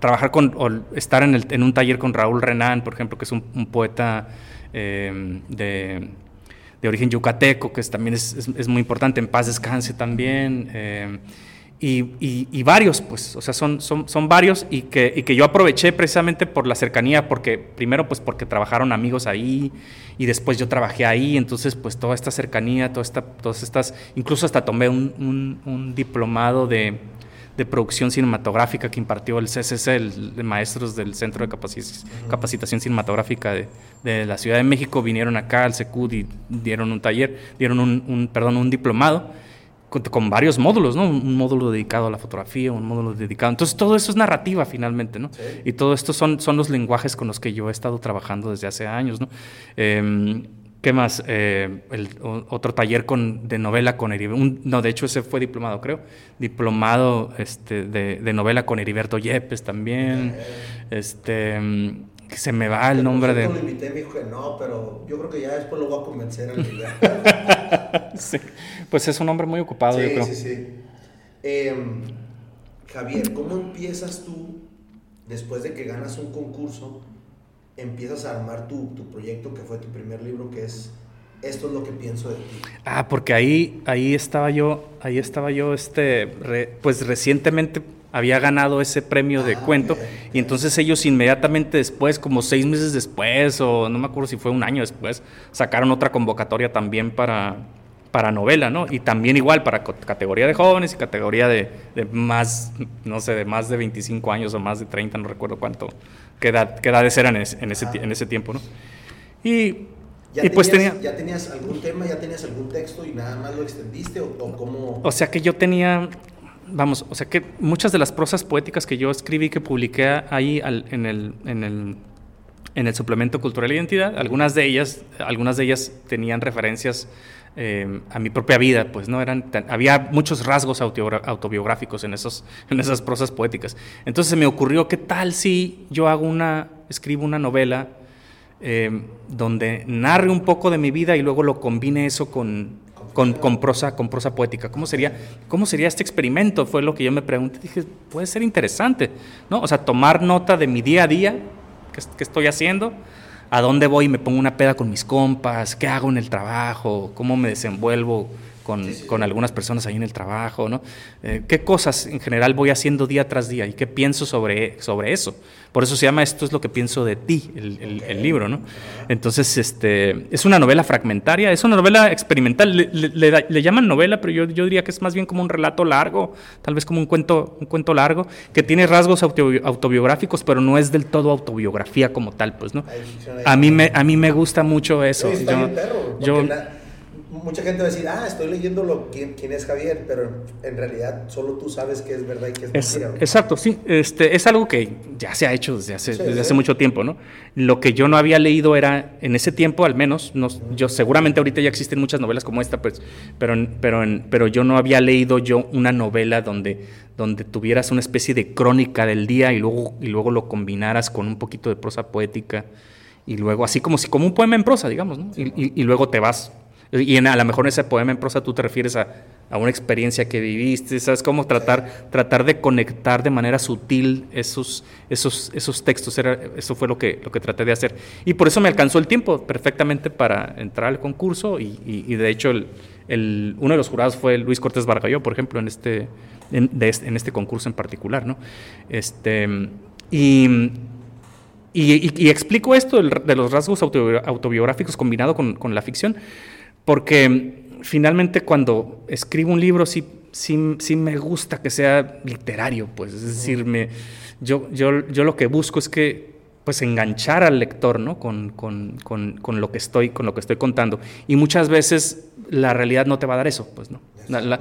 trabajar con, o estar en, el, en, un taller con Raúl Renan, por ejemplo, que es un, poeta de, de, origen yucateco, que también es, es, muy importante, en paz descanse también. Em, y, varios, pues, o sea, son, son, son varios y que, y que, yo aproveché precisamente por la cercanía, porque primero, pues, porque trabajaron amigos ahí y después yo trabajé ahí, entonces, pues, toda esta cercanía, toda esta, todas estas, incluso hasta tomé un, un, diplomado de, de, producción cinematográfica que impartió el CCC, el, de Maestros del Centro de Capacitación Cinematográfica de, de, la Ciudad de México, vinieron acá al SECUD y dieron un taller, dieron un, un perdón, un diplomado con, varios módulos, ¿no? Un módulo dedicado a la fotografía, un módulo dedicado. Entonces, todo eso es narrativa finalmente, ¿no? Y todo esto son, son los lenguajes con los que yo he estado trabajando desde hace años, ¿no? Em, ¿Qué más? Eh, el, otro taller con, de novela con Heriberto. No, de hecho, ese fue diplomado, creo. Diplomado este, de, de novela con Heriberto Yepes también. Este se me va el nombre de. lo invité, me dijo que no, pero yo creo que ya después lo voy a convencer sí. Pues es un hombre muy ocupado, sí, yo creo. Sí, sí, em, Javier, ¿cómo empiezas tú, después de que ganas un concurso, empiezas a armar tu, tu proyecto que fue tu primer libro, que es esto es lo que pienso de ti. Ah, porque ahí, ahí estaba yo, ahí estaba yo, este, pues recientemente había ganado ese premio de ah, cuento y entonces ellos inmediatamente después, como seis meses después o no me acuerdo si fue un año después, sacaron otra convocatoria también para, para novela, ¿no? Y también igual para categoría de jóvenes y categoría de, más, no sé, de más de 25 años o más de 30, no recuerdo cuánto, qué, edad, qué edades eran en ese, en ese, tiempo, ¿no? Y, ¿Ya pues tenía... ¿Ya tenías algún tema, ya tenías algún texto y nada más lo extendiste o, o cómo...? O sea que yo tenía vamos, o sea que muchas de las prosas poéticas que yo escribí, que publiqué ahí en, el, en, el, en el suplemento Cultural Identidad, algunas de ellas, algunas de ellas tenían referencias eh, a mi propia vida, pues no eran, había muchos rasgos autobiográficos en esos, en esas prosas poéticas. Entonces se me ocurrió, ¿qué tal si yo hago una, escribo una novela eh, donde narre un poco de mi vida y luego lo combine eso con con, prosa, con prosa poética. ¿Cómo sería, ¿Cómo sería este experimento? Fue lo que yo me pregunté. Dije, puede ser interesante, ¿no? O sea, tomar nota de mi día a día, qué, estoy haciendo, a dónde voy, me pongo una peda con mis compas, qué hago en el trabajo, cómo me desenvuelvo con, algunas personas ahí en el trabajo, ¿no? Eh, ¿Qué cosas en general voy haciendo día tras día y qué pienso sobre, sobre eso? Por eso se llama Esto es lo que pienso de ti, el, libro, ¿no? Entonces, este, es una novela fragmentaria, es una novela experimental, le, llaman novela, pero yo, yo, diría que es más bien como un relato largo, tal vez como un cuento, un cuento largo, que tiene rasgos autobiográficos, pero no es del todo autobiografía como tal, pues, ¿no? A mí me, a mí me gusta mucho eso. yo, mucha gente va a decir, ah, estoy leyendo lo, quién, quién, es Javier, pero en realidad solo tú sabes qué es verdad y qué es, mentira. Exacto, sí. Este, es algo que ya se ha hecho desde hace, desde hace mucho tiempo, ¿no? Lo que yo no había leído era, en ese tiempo al menos, no, yo seguramente ahorita ya existen muchas novelas como esta, pues, pero, pero, pero yo no había leído yo una novela donde, donde tuvieras una especie de crónica del día y luego, y luego lo combinaras con un poquito de prosa poética y luego así como si como un poema en prosa, digamos, ¿no? y, y luego te vas y a lo mejor en ese poema en prosa tú te refieres a, a una experiencia que viviste, ¿sabes? Cómo tratar, tratar de conectar de manera sutil esos, esos, esos textos. Eso fue lo que, lo que traté de hacer. Y por eso me alcanzó el tiempo perfectamente para entrar al concurso. Y, de hecho, el, el, uno de los jurados fue Luis Cortés Vargalló, por ejemplo, en este, este, en este concurso en particular, ¿no? Este, y Y, explico esto de los rasgos autobiográficos combinado con, con, la ficción, porque finalmente cuando escribo un libro sí, sí, sí, me gusta que sea literario, pues, es decir, me, yo, yo, yo lo que busco es que pues enganchar al lector ¿no? con, con, con, lo que estoy, con lo que estoy contando. Y muchas veces la realidad no te va a dar eso, pues no. La, la,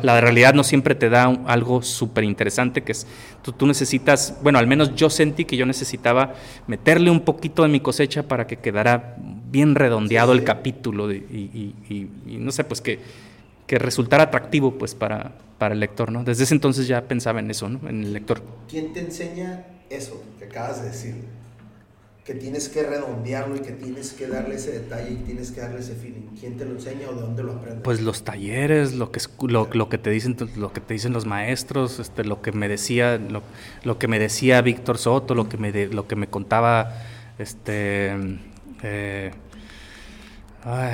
la, realidad no siempre te da algo súper interesante, que es, tú, tú, necesitas, bueno, al menos yo sentí que yo necesitaba meterle un poquito de mi cosecha para que quedara bien redondeado el capítulo y, y, no sé, pues que, que resultara atractivo pues para, para el lector, ¿no? Desde ese entonces ya pensaba en eso, ¿no? En el lector. ¿Quién te enseña eso que acabas de decir? Que tienes que redondearlo y que tienes que darle ese detalle y tienes que darle ese feeling. ¿Quién te lo enseña o de dónde lo aprendes? Pues los talleres, lo que lo, lo que te dicen lo que te dicen los maestros, este lo que me decía lo, lo que me decía Víctor Soto, lo que me lo que me contaba este eh,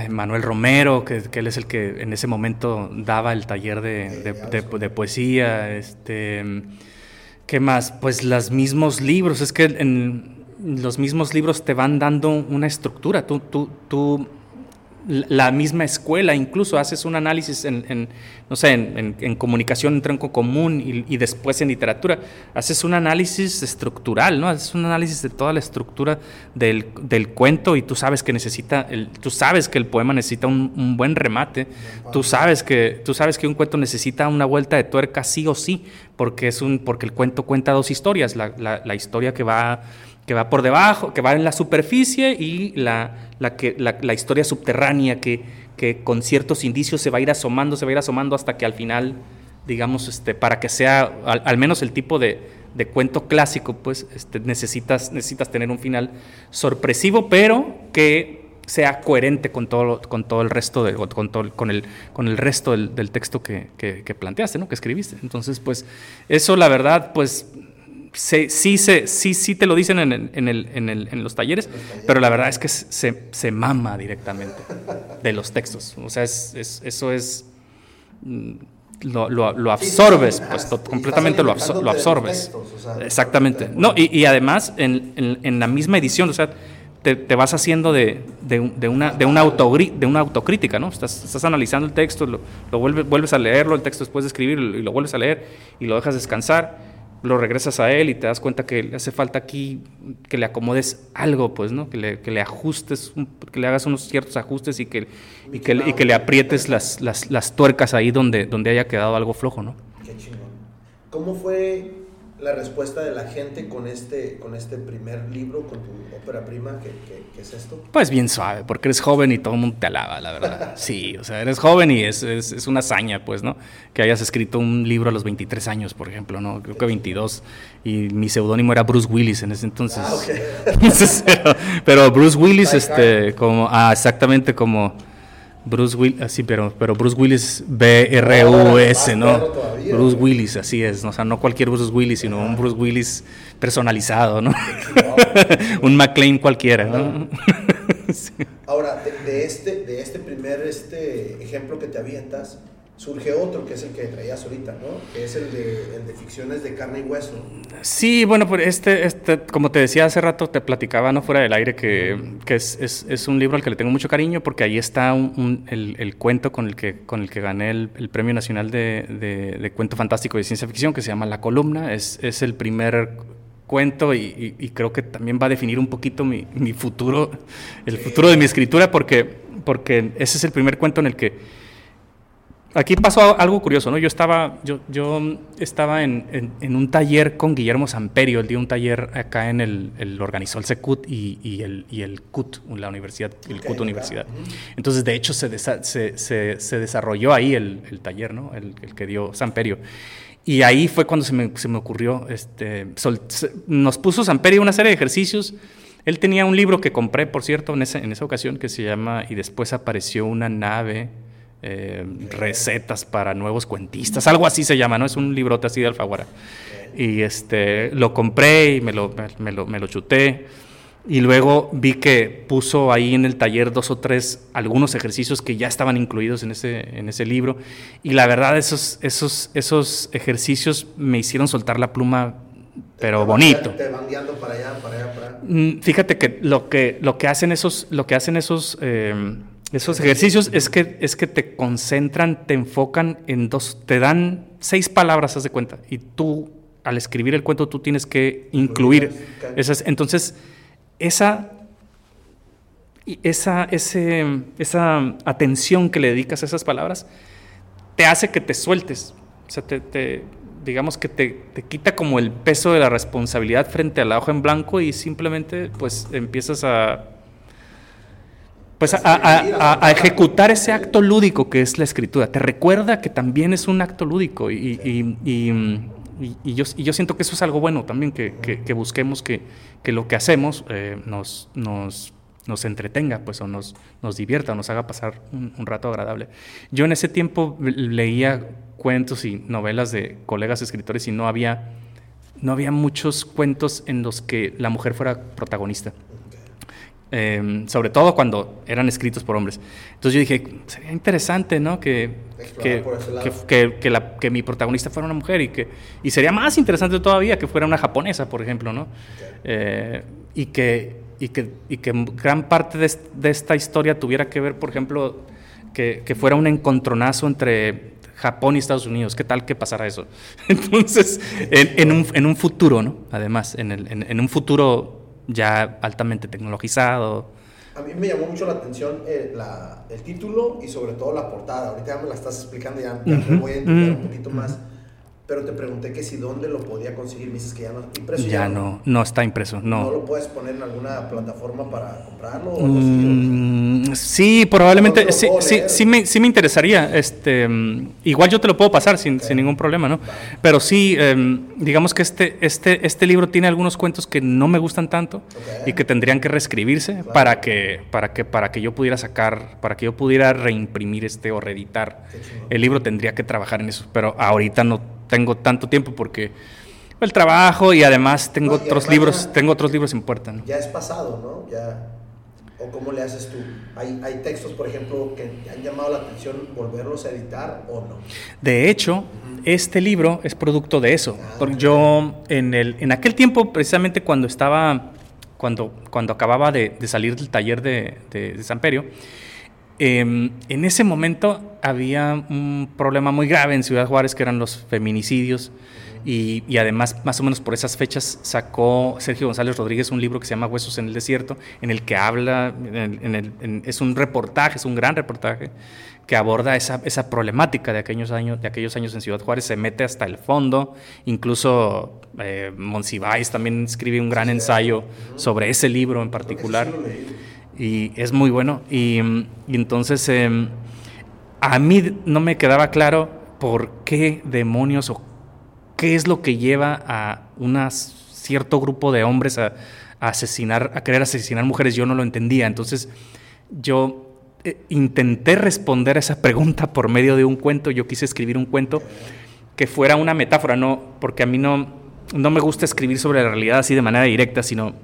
Manuel Romero, que, que, él es el que en ese momento daba el taller de, de, de poesía, este ¿Qué más? Pues los mismos libros. Es que en, los mismos libros te van dando una estructura. Tú, tú, tú la misma escuela, incluso haces un análisis en, no sé, en, comunicación en tronco común y, después en literatura, haces un análisis estructural, ¿no? Haces un análisis de toda la estructura del, cuento y tú sabes que necesita, tú sabes que el poema necesita un, buen remate, tú sabes, que, tú sabes que un cuento necesita una vuelta de tuerca sí o sí, porque, es un, porque el cuento cuenta dos historias, la, la historia que va que va por debajo, que va en la superficie y la, la, que, la, historia subterránea que, que, con ciertos indicios se va a ir asomando, se va a ir asomando hasta que al final, digamos, este, para que sea al, menos el tipo de, de, cuento clásico, pues este, necesitas, necesitas tener un final sorpresivo, pero que sea coherente con todo, con todo el resto, de, con, todo, con, el, con el resto del, del texto que, que, que, planteaste, ¿no? que escribiste. Entonces, pues eso la verdad, pues sí, sí, sí, sí te lo dicen en, en, el, en, el, en los, talleres, pero la verdad es que se, se, mama directamente de los textos. O sea, es, es, eso es... Mm, lo, lo, lo absorbes, pues completamente lo, lo absorbes. Exactamente. No, y, y además en, en, la misma edición, o sea, te, te vas haciendo de, de, de una, de, una de una autocrítica, ¿no? Estás, estás analizando el texto, lo, lo vuelves, vuelves a leerlo, el texto después de escribir, y lo vuelves a leer y lo dejas descansar lo regresas a él y te das cuenta que le hace falta aquí que le acomodes algo, pues, ¿no? Que le, que le ajustes, que le hagas unos ciertos ajustes y que, y que, y que le aprietes las, las, las, tuercas ahí donde, donde haya quedado algo flojo, ¿no? Qué chingón. ¿Cómo fue la respuesta de la gente con este, con este primer libro, con tu ópera prima, ¿qué, es esto? Pues bien suave, porque eres joven y todo el mundo te alaba, la verdad. Sí, o sea, eres joven y es, es, es, una hazaña, pues, ¿no? Que hayas escrito un libro a los 23 años, por ejemplo, ¿no? Creo que 22. Y mi seudónimo era Bruce Willis en ese entonces. Ah, okay. pero, Bruce Willis, este, como, ah, exactamente como Bruce Willis, así, pero, pero Bruce Willis B-R-U-S, ¿no? Bruce Willis, así es, o sea, no cualquier Bruce Willis, sino un Bruce Willis personalizado, ¿no? un McLean cualquiera, ¿no? Ahora, de, este, de este primer este ejemplo que te avientas, surge otro que es el que traías ahorita, ¿no? Que es el de, el de ficciones de carne y hueso. Sí, bueno, pues este, este, como te decía hace rato, te platicaba, ¿no? Fuera del aire, que, que es, es, es, un libro al que le tengo mucho cariño porque ahí está un, el, el, cuento con el que, con el que gané el, el Premio Nacional de, de, de, Cuento Fantástico de Ciencia Ficción, que se llama La Columna. Es, es el primer cuento y, y, creo que también va a definir un poquito mi, mi futuro, el futuro de mi escritura, porque, porque ese es el primer cuento en el que Aquí pasó algo curioso, ¿no? Yo estaba, yo, yo estaba en, en, un taller con Guillermo Samperio, él dio un taller acá en el, el organizó el SECUT y, y, el, y el CUT, la universidad, el CUT Universidad. Entonces, de hecho, se, se, se, se desarrolló ahí el, el taller, ¿no? El, el, que dio Samperio. Y ahí fue cuando se me, se me ocurrió, este, nos puso Samperio una serie de ejercicios. Él tenía un libro que compré, por cierto, en esa, en esa ocasión, que se llama Y después apareció una nave eh, recetas para nuevos cuentistas, algo así se llama, ¿no? Es un librote así de Alfaguara. Y este, lo compré y me lo, me, lo, me lo chuté. Y luego vi que puso ahí en el taller dos o tres algunos ejercicios que ya estaban incluidos en ese, en ese libro. Y la verdad, esos, esos, esos ejercicios me hicieron soltar la pluma pero bonito. Te van guiando para allá, para allá, para allá. Mm, Fíjate que lo que, lo que hacen esos, lo que hacen esos, eh, esos ejercicios es que, es que te concentran, te enfocan en dos, te dan seis palabras, haz de cuenta, y tú al escribir el cuento tú tienes que incluir esas. Entonces, esa, esa, ese, esa atención que le dedicas a esas palabras te hace que te sueltes. O sea, te, te- digamos que te, te quita como el peso de la responsabilidad frente a la hoja en blanco y simplemente pues empiezas a pues a, ejecutar ese acto lúdico que es la escritura. Te recuerda que también es un acto lúdico y, y- y- y- yo, yo siento que eso es algo bueno también, que, que- que busquemos que, que lo que hacemos eh, nos, nos, nos entretenga, pues, o nos, nos divierta, o nos haga pasar un, un rato agradable. Yo en ese tiempo leía cuentos y novelas de colegas escritores y no había, no había muchos cuentos en los que la mujer fuera protagonista. Eh, sobre todo cuando eran escritos por hombres. Entonces yo dije, sería interesante, ¿no? Que, que, que, que- la- que mi protagonista fuera una mujer y que y sería más interesante todavía que fuera una japonesa, por ejemplo, ¿no? Eh, y, que, y, que, y que gran parte de, de esta historia tuviera que ver, por ejemplo, que, que fuera un encontronazo entre Japón y Estados Unidos. ¿Qué tal que pasara eso? Entonces, en, en un, en un futuro, ¿no? Además, en, el- en- en un futuro ya altamente tecnologizado. A mí me llamó mucho la atención eh, la- el título y sobre todo la portada. Ahorita ya me la estás explicando, ya, ya me voy a entender un poquito más. Pero te pregunté que si dónde lo podía conseguir. Me dices que ya no impreso. Ya no, no está impreso, ¿No no. lo puedes poner en alguna plataforma para comprarlo? o? Mm, sí, probablemente, sí, sí, me, sí me interesaría. Este, mm, igual yo te lo puedo pasar sin, sin ningún problema, ¿no? Pero sí, em, digamos que este, este, este libro tiene algunos cuentos que no me gustan tanto y que tendrían que reescribirse para que, para que, para que yo pudiera sacar, para que yo pudiera reimprimir este o reeditar. El libro tendría que trabajar en eso, pero ahorita no tengo tanto tiempo porque el trabajo y además tengo No, y otros además libros, ya- tengo otros libros en puerta, ¿no? Ya es pasado, ¿no? Ya. ¿O cómo le haces tú? ¿Hay, hay textos, por ejemplo, que te han llamado la atención volverlos a editar o no? De hecho, este libro es producto de eso. Porque yo, en, el, en aquel tiempo, precisamente cuando estaba, cuando, cuando acababa de, de salir del taller de, de, de Samperio, em, en ese momento había un problema muy grave en Ciudad Juárez, que eran los feminicidios. Y, y además, más o menos por esas fechas, sacó Sergio González Rodríguez un libro que se llama Huesos en el Desierto, en el que habla, en el- en el- en- es un reportaje, es un gran reportaje, que aborda esa, esa problemática de aquellos, años, de aquellos años en Ciudad Juárez, se mete hasta el fondo, incluso eh, Monsiváis también escribe un gran ensayo sobre ese libro en particular Y es muy bueno. Y, mm, entonces em, a mí no me quedaba claro por qué demonios o qué es lo que lleva a un cierto grupo de hombres a, a asesinar, a querer asesinar mujeres. Yo no lo entendía. Entonces yo eh, intenté responder a esa pregunta por medio de un cuento. Yo quise escribir un cuento que fuera una metáfora, no, porque a mí no, no me gusta escribir sobre la realidad así de manera directa, sino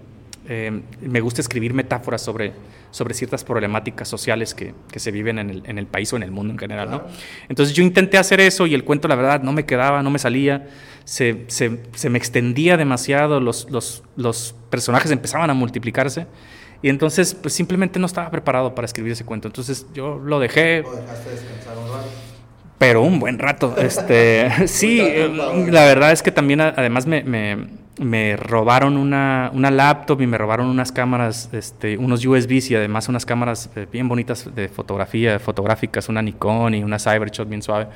eh, me gusta escribir metáforas sobre, sobre ciertas problemáticas sociales que, que se viven en el, en el país o en el mundo en general. ¿no? Entonces yo intenté hacer eso y el cuento, la verdad, no me quedaba, no me salía, se, se- se me extendía demasiado, los, los, los personajes empezaban a multiplicarse y entonces pues simplemente no estaba preparado para escribir ese cuento. Entonces yo lo dejé, ¿O dejaste descansar un rato? pero un buen rato. Este, sí, eh, la verdad es que también además me, me- me robaron una, una laptop y me robaron unas cámaras, este, unos USBs y además unas cámaras eh, bien bonitas de fotografía, fotográficas, una Nikon y una Cybershot bien suave.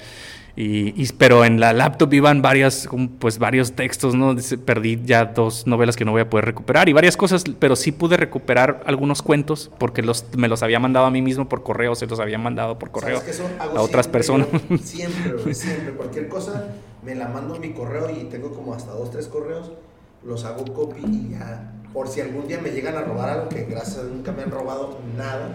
Y, y- pero en la laptop iban varias, pues varios textos, ¿no? Perdí ya dos novelas que no voy a poder recuperar y varias cosas, pero sí pude recuperar algunos cuentos porque los, me los había mandado a mí mismo por correo, se los había mandado por correo ¿Sabes qué eso hago a otras siempre personas. Siempre, siempre. Cualquier cosa me la mando a mi correo y tengo como hasta dos, tres correos. Los hago copy y ya. Por si algún día me llegan a robar algo que gracias a Dios nunca me han robado nada.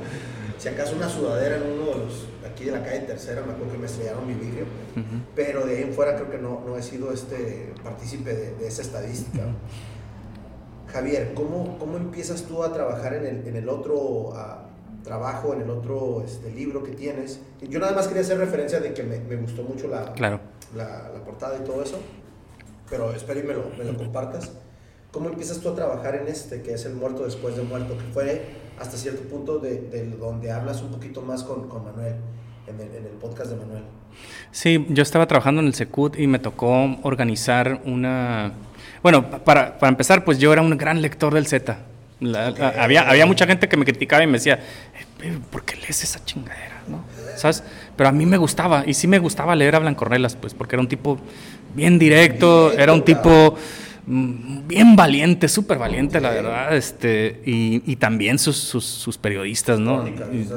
Si acaso una sudadera en uno de los aquí de la calle tercera, me acuerdo que me estrellaron mi vidrio. Ujú. Pero de ahí en fuera creo que no, no he sido este partícipe de, de esa estadística. Javier, ¿cómo, ¿cómo empiezas tú a trabajar en el, en el otro trabajo, en el otro este, libro que tienes? Yo nada más quería hacer referencia de que me, me gustó mucho la, Claro. la, la portada y todo eso. Pero espero y me lo, me lo compartas. ¿Cómo empiezas tú a trabajar en este, que es el muerto después de muerto, que fue hasta cierto punto de, de donde hablas un poquito más con, con Manuel, en el, en el, podcast de Manuel? Sí, yo estaba trabajando en el Secut y me tocó organizar una... Bueno, para, para empezar, pues yo era un gran lector del Z. La, okay. había, había mucha gente que me criticaba y me decía, eh, ¿por qué lees esa chingadera? ¿no? ¿Sabes? Pero a mí me gustaba, y sí me gustaba leer a Blancornelas, pues, porque era un tipo bien directo, era un tipo bien valiente, súper valiente, la verdad, este, y, y también sus, sus, sus, periodistas, ¿no?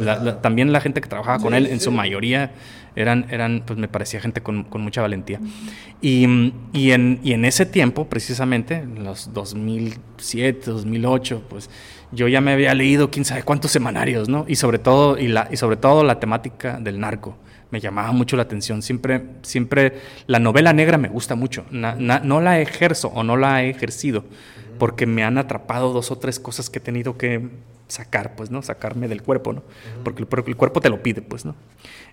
La, la, también la gente que trabajaba con él, en su mayoría, eran, eran, pues me parecía gente con, con mucha valentía. Y, y, en, y en ese tiempo, precisamente, en los 2007, 2008, pues yo ya me había leído quién sabe cuántos semanarios, ¿no? Y sobre todo, y la, y sobre todo la temática del narco me llamaba mucho la atención. Siempre, siempre la novela negra me gusta mucho. Na, na, no la ejerzo o no la he ejercido porque me han atrapado dos o tres cosas que he tenido que sacar, pues, ¿no? Sacarme del cuerpo, ¿no? Porque el, el cuerpo te lo pide, pues, ¿no?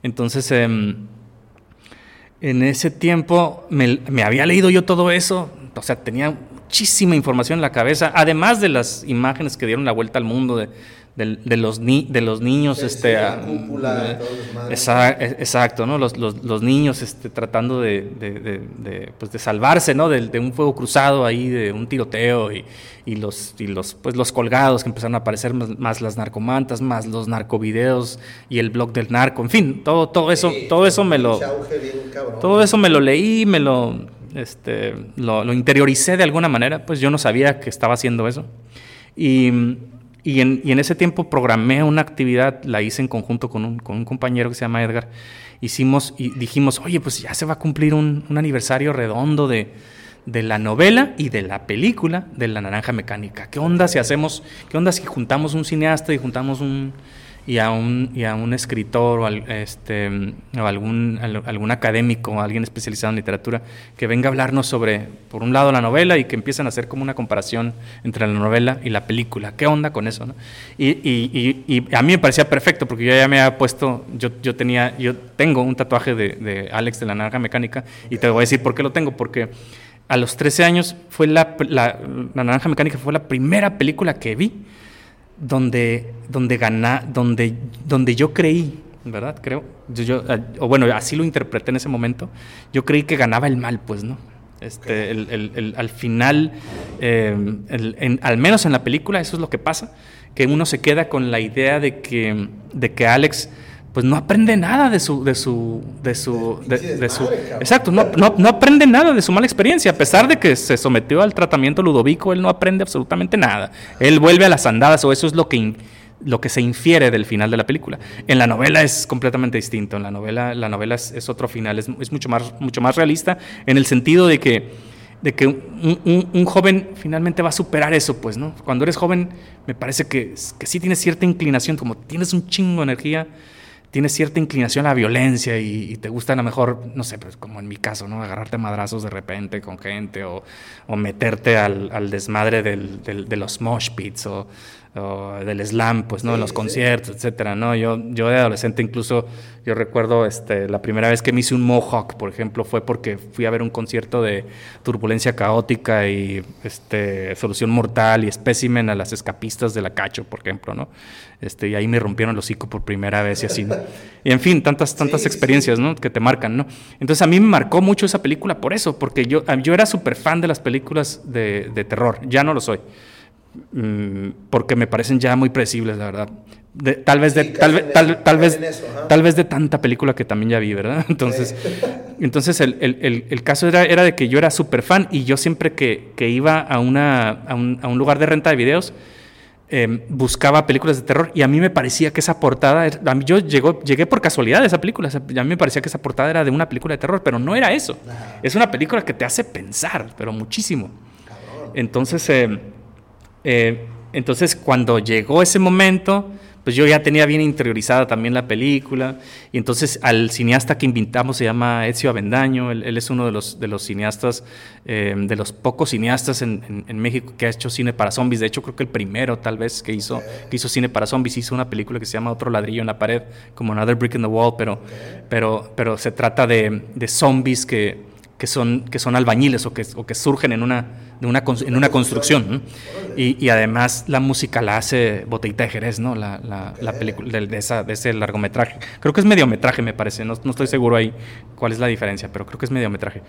Entonces, eh, en ese tiempo me, me, había leído yo todo eso, o sea, tenía muchísima información en la cabeza, además de las imágenes que dieron la vuelta al mundo de de, de, los, ni, de los niños, sí, este, sí, la cúpula, uh, todos esa, exacto, ¿no? Los, los, los, niños este, tratando de, de, pues de salvarse, ¿no? De, un fuego cruzado ahí, de un tiroteo y, y, los, y los, pues los colgados que empezaron a aparecer, más, más, las narcomantas, más los narcovideos y el blog del narco, en fin, todo, todo eso, sí, todo eso me lo, todo eso me lo leí, me lo, este, lo, lo interioricé de alguna manera, pues yo no sabía que estaba haciendo eso. Y y en, y en, ese tiempo programé una actividad, la hice en conjunto con un, con un, compañero que se llama Edgar. Hicimos y dijimos, oye, pues ya se va a cumplir un, un aniversario redondo de, de, la novela y de la película de La Naranja Mecánica. ¿Qué onda si hacemos, qué onda si juntamos un cineasta y juntamos un, y a un, y a un escritor o, al, este, o algún, algún académico alguien especializado en literatura que venga a hablarnos sobre, por un lado, la novela y que empiecen a hacer como una comparación entre la novela y la película. ¿Qué onda con eso? No? Y, y, y, y, a mí me parecía perfecto porque yo ya me había puesto, yo, yo, tenía, yo tengo un tatuaje de, de Alex de la Naranja Mecánica y te voy a decir por qué lo tengo, porque a los 13 años fue la, la, la Naranja Mecánica fue la primera película que vi donde, donde, gana, donde, donde yo creí, ¿verdad? Creo, yo, yo, o bueno, así lo interpreté en ese momento, yo creí que ganaba el mal, pues, ¿no? Este, el, el, el, al final, eh, en, al menos en la película, eso es lo que pasa, que uno se queda con la idea de que, de que Alex pues no aprende nada de su de su de su de, de su exacto no, no, no aprende nada de su mala experiencia a pesar de que se sometió al tratamiento ludovico él no aprende absolutamente nada. Él vuelve a las andadas o eso es lo que lo que se infiere del final de la película. En la novela es completamente distinto en la novela la novela es, es otro final es, es, mucho más mucho más realista en el sentido de que de que un, un, un, joven finalmente va a superar eso, pues, ¿no? Cuando eres joven, me parece que, que sí tienes cierta inclinación, como tienes un chingo de energía, tienes cierta inclinación a la violencia y, te gusta a lo mejor, no sé, pues como en mi caso, ¿no? Agarrarte madrazos de repente con gente o, meterte al, desmadre de los mosh pits o, o, del slam, pues, ¿no? Sí, en los sí. conciertos, etcétera, ¿no? Yo, yo de adolescente incluso, yo recuerdo este, la primera vez que me hice un mohawk, por ejemplo, fue porque fui a ver un concierto de Turbulencia Caótica y este, Solución Mortal y Specimen a las escapistas de la Cacho, por ejemplo, ¿no? Este, y ahí me rompieron el hocico por primera vez y así, ¿no? Y en fin, tantas, tantas sí, experiencias, ¿no? Que te marcan, ¿no? Entonces a mí me marcó mucho esa película por eso, porque yo, yo era súper fan de las películas de, de terror, ya no lo soy porque me parecen ya muy predecibles, la verdad. De, tal vez de sí, tal, vez, tal, tal, vez eso, tal vez de tanta película que también ya vi, ¿verdad? Entonces, sí. entonces el, el, el, caso era, era de que yo era súper fan y yo siempre que, que iba a, una, a, un, a un lugar de renta de videos, eh, buscaba películas de terror y a mí me parecía que esa portada, a mí yo llegó, llegué por casualidad a esa película, a mí me parecía que esa portada era de una película de terror, pero no era eso. Ajá. Es una película que te hace pensar, pero muchísimo. Cabrón. Entonces, eh, eh, entonces, cuando llegó ese momento, pues yo ya tenía bien interiorizada también la película. Y entonces al cineasta que invitamos se llama Ezio Avendaño. Él, él es uno de los, de los cineastas, eh, de los pocos cineastas en, en, en, México que ha hecho cine para zombies. De hecho, creo que el primero, tal vez, que hizo, que hizo cine para zombies, hizo una película que se llama Otro ladrillo en la pared, como Another Brick in the Wall, pero, pero, pero se trata de, de zombies que que son, que son albañiles o que, o que surgen en una, de una, en una construcción. Y, y, además la música la hace Botellita de Jerez, ¿no? La, la, la película de, de ese largometraje. Creo que es mediometraje, me parece. No, no estoy seguro ahí cuál es la diferencia, pero creo que es mediometraje.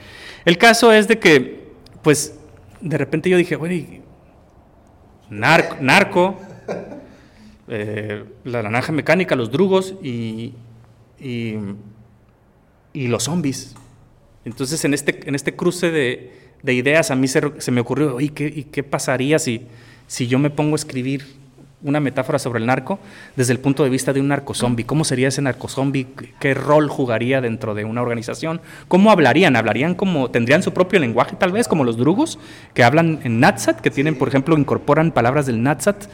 El caso es de que, pues, de repente yo dije, güey, narco, narco eh, la naranja mecánica, los drugos y, y, y los zombies. Entonces, en este, en este cruce de, de ideas, a mí se, me ocurrió, ¿y qué, ¿y qué, pasaría si, si yo me pongo a escribir una metáfora sobre el narco desde el punto de vista de un narcozombie? ¿Cómo sería ese narcozombie? ¿Qué rol jugaría dentro de una organización? ¿Cómo hablarían? ¿Hablarían como, tendrían su propio lenguaje tal vez, como los drugos, que hablan en Natsat, que tienen, por ejemplo, incorporan palabras del Natsat?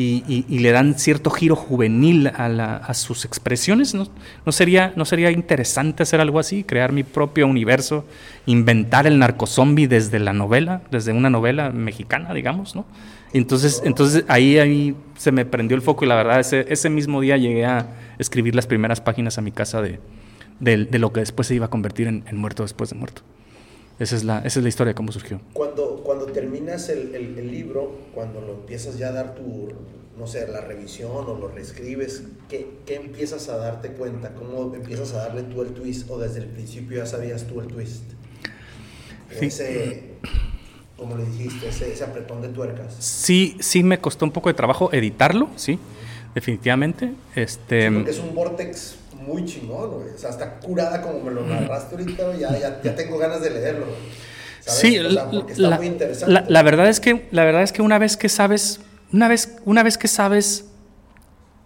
Y, le dan cierto giro juvenil a, sus expresiones. ¿no? ¿no? sería, ¿No sería interesante hacer algo así? Crear mi propio universo, inventar el narcozombie desde la novela, desde una novela mexicana, digamos, ¿no? Entonces, entonces ahí, ahí se me prendió el foco y la verdad ese, ese mismo día llegué a escribir las primeras páginas a mi casa de, de, lo que después se iba a convertir en, Muerto después de Muerto. Esa es la, esa es la historia de cómo surgió. Cuando, cuando terminas el, el, el, libro, cuando lo empiezas ya a dar tu, no sé, la revisión o lo reescribes, ¿qué, ¿qué, empiezas a darte cuenta? ¿Cómo empiezas a darle tú el twist? ¿O desde el principio ya sabías tú el twist? Sí. Ese, como le dijiste, ese, ese, apretón de tuercas. Sí, sí me costó un poco de trabajo editarlo, sí, definitivamente. Este, sí, porque es un vortex muy chingón, güey. O sea, está curada como me lo narraste ahorita, ya, ya, ya tengo ganas de leerlo. Sí, o sea, está la, muy interesante. La, la, verdad es que, la verdad es que una vez que sabes, una vez, una vez que sabes,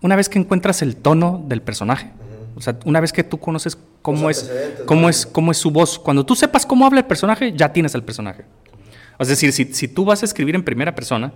una vez que encuentras el tono del personaje, uh -huh. o sea, una vez que tú conoces cómo es, cómo es, cómo es su voz, cuando tú sepas cómo habla el personaje, ya tienes el personaje. Es decir, si, si tú vas a escribir en primera persona,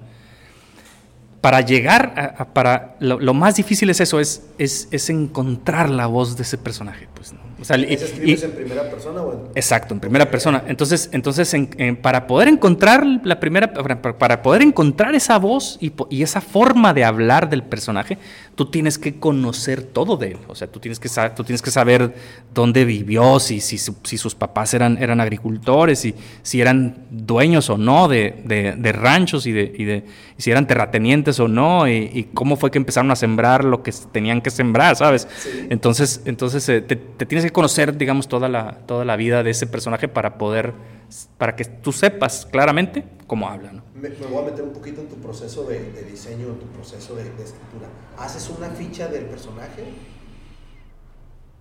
para llegar a, para lo, lo, más difícil es eso, es, es, es, encontrar la voz de ese personaje. Pues, ¿no? O sea, y, escribes y, en primera persona? O en... Exacto, en primera persona. Entonces, entonces en, en, para poder encontrar la primera, para, poder encontrar esa voz y, y, esa forma de hablar del personaje, tú tienes que conocer todo de él. O sea, tú tienes que, saber, tú tienes que saber dónde vivió, si, si, si sus papás eran, eran agricultores, si, si eran dueños o no de, de, de ranchos y, de, y, de, si eran terratenientes o no, y, y, cómo fue que empezaron a sembrar lo que tenían que sembrar, ¿sabes? Sí. Entonces, entonces eh, te, te, tienes que conocer, digamos, toda la, toda la vida de ese personaje para poder, para que tú sepas claramente cómo habla, ¿no? Me, me voy a meter un poquito en tu proceso de, de diseño, en tu proceso de, de, escritura. ¿Haces una ficha del personaje?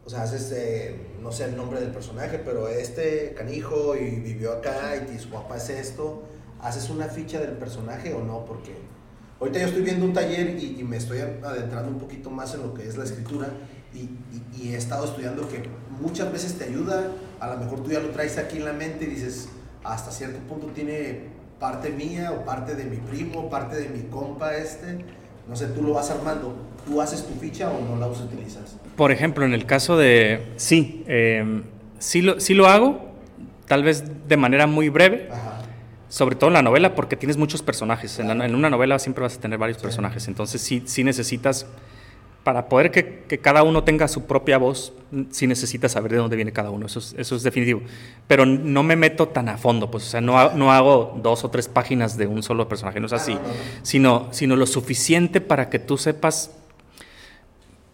O sea, haces, eh, no sé el nombre del personaje, pero este canijo y vivió acá y su papá es esto. ¿Haces una ficha del personaje o no? Porque Ahorita yo estoy viendo un taller y, y, me estoy adentrando un poquito más en lo que es la escritura y, y, y, he estado estudiando que muchas veces te ayuda, a lo mejor tú ya lo traes aquí en la mente y dices, hasta cierto punto tiene parte mía o parte de mi primo, parte de mi compa este, no sé, tú lo vas armando, ¿tú haces tu ficha o no la utilizas? Por ejemplo, en el caso de, sí, eh, sí, lo, sí lo hago, tal vez de manera muy breve. Ajá sobre todo en la novela, porque tienes muchos personajes. Claro. En, la, en, una novela siempre vas a tener varios sí. personajes. Entonces, sí, sí necesitas, para poder que, que, cada uno tenga su propia voz, sí necesitas saber de dónde viene cada uno. Eso es, eso es definitivo. Pero no me meto tan a fondo, pues, o sea, no, no hago dos o tres páginas de un solo personaje, no es así. No, no. Sino, sino lo suficiente para que tú sepas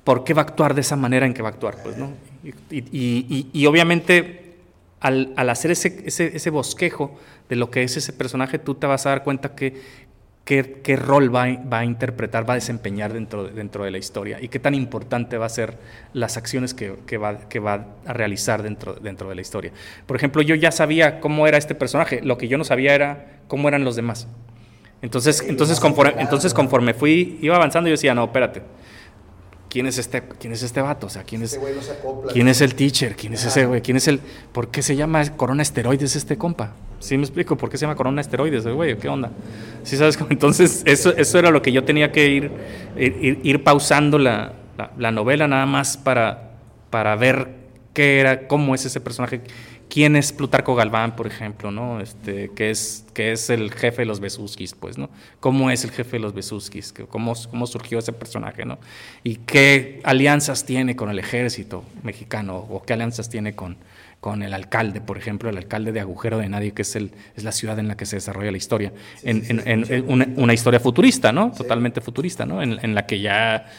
por qué va a actuar de esa manera en que va a actuar, pues, ¿no? Y, y, y, y obviamente, al, al hacer ese, ese, ese bosquejo, de lo que es ese personaje, tú te vas a dar cuenta que, qué, qué rol va, va, a interpretar, va a desempeñar dentro, dentro de la historia y qué tan importante va a ser las acciones que, que, va, que va a realizar dentro, dentro de la historia. Por ejemplo, yo ya sabía cómo era este personaje, lo que yo no sabía era cómo eran los demás. Entonces, entonces, conforme, entonces conforme fui, iba avanzando, yo decía, no, espérate, ¿quién es este, quién es este vato? O sea, ¿quién es, no acopla, ¿quién es el teacher? ¿Quién es ese güey? ¿Quién es el, por qué se llama corona esteroides este compa? ¿Sí me explico? ¿Por qué se llama corona esteroides, güey? ¿Qué onda? ¿Sí sabes cómo? Entonces, eso, eso era lo que yo tenía que ir, ir, ir pausando la, la, la, novela nada más para, para ver qué era, cómo es ese personaje, quién es Plutarco Galván, por ejemplo, ¿no? Este, que es, que es el jefe de los Besuskis, pues, ¿no? ¿Cómo es el jefe de los Besuskis? ¿Cómo, ¿Cómo surgió ese personaje, ¿no? Y qué alianzas tiene con el ejército mexicano o qué alianzas tiene con con el alcalde, por ejemplo, el alcalde de Agujero de Nadie, que es, el, es la ciudad en la que se desarrolla la historia, en, una, historia futurista, ¿no? Totalmente futurista, ¿no? En, la que ya,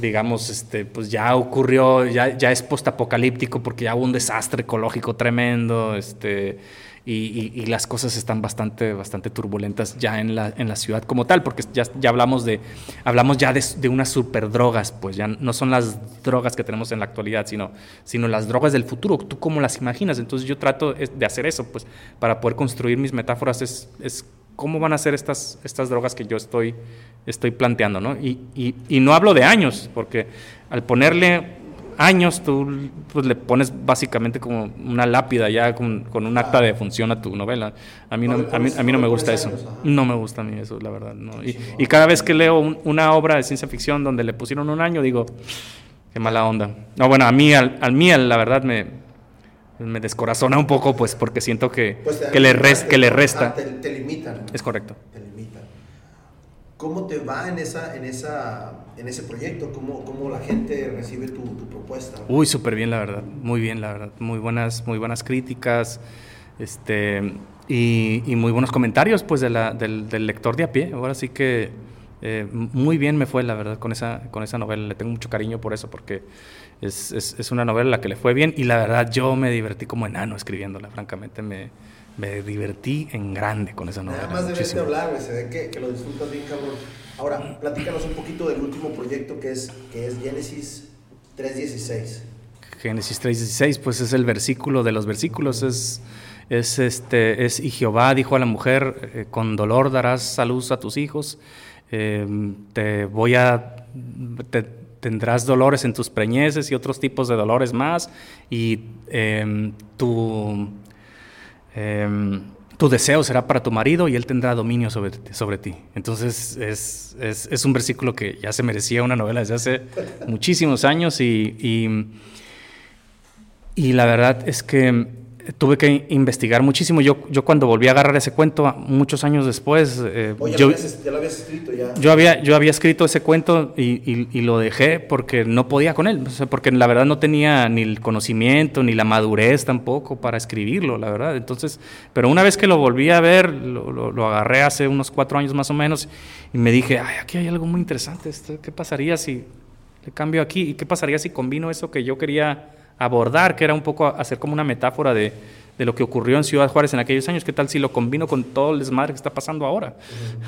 digamos, este, pues ya ocurrió, ya, ya es postapocalíptico porque ya hubo un desastre ecológico tremendo, este y, las cosas están bastante, bastante turbulentas ya en la, en la ciudad como tal, porque ya, ya hablamos, de, hablamos ya de, de unas superdrogas, pues ya no son las drogas que tenemos en la actualidad, sino, sino las drogas del futuro, tú cómo las imaginas. Entonces yo trato de hacer eso, pues para poder construir mis metáforas es cómo van a ser estas, estas drogas que yo estoy, estoy planteando, ¿no? Y, y, y no hablo de años, porque al ponerle años tú pues, le pones básicamente como una lápida ya con, un acta de función a tu novela. A mí no, a mí, a mí no me gusta eso. No me gusta a mí eso, la verdad. No. Y, y cada vez que leo una obra de ciencia ficción donde le pusieron un año, digo, qué mala onda. No, bueno, a mí, al, al mí, la verdad, me, me descorazona un poco, pues, porque siento que, pues que, le, que le resta. te, te, limitan. Es correcto. Te limitan. ¿Cómo te va en, esa, en, esa, en ese proyecto? ¿Cómo, cómo la gente recibe tu, tu propuesta? Uy, súper bien, la verdad. Muy bien, la verdad. Muy buenas, muy buenas críticas este, y, y muy buenos comentarios pues, de la, del, del, lector de a pie. Ahora sí que eh, muy bien me fue, la verdad, con esa, con esa novela. Le tengo mucho cariño por eso, porque es, es, es una novela a la que le fue bien y la verdad yo me divertí como enano escribiéndola, francamente. Me, me divertí en grande con esa novela. Nada más de hablar, güey, se ve que, que, lo disfrutas bien, cabrón. Ahora, platícanos un poquito del último proyecto que es, que es Génesis 3.16. Génesis 3.16, pues es el versículo de los versículos, es, es, este, es y Jehová dijo a la mujer, eh, con dolor darás salud a tus hijos, eh, te voy a... Te, tendrás dolores en tus preñeces y otros tipos de dolores más, y eh, tu Em, tu deseo será para tu marido y él tendrá dominio sobre, sobre ti. Entonces es, es, es, un versículo que ya se merecía una novela desde hace muchísimos años y, y, y la verdad es que tuve que investigar muchísimo. Yo, yo cuando volví a agarrar ese cuento, muchos años después... Eh, yo, ya, lo habías, escrito ya. Yo había, yo había escrito ese cuento y, y, lo dejé porque no podía con él, porque la verdad no tenía ni el conocimiento ni la madurez tampoco para escribirlo, la verdad. Entonces, pero una vez que lo volví a ver, lo, lo, agarré hace unos cuatro años más o menos y me dije, ay, aquí hay algo muy interesante, ¿qué pasaría si le cambio aquí? ¿Y qué pasaría si combino eso que yo quería abordar, que era un poco hacer como una metáfora de, de, lo que ocurrió en Ciudad Juárez en aquellos años, qué tal si lo combino con todo el desmadre que está pasando ahora.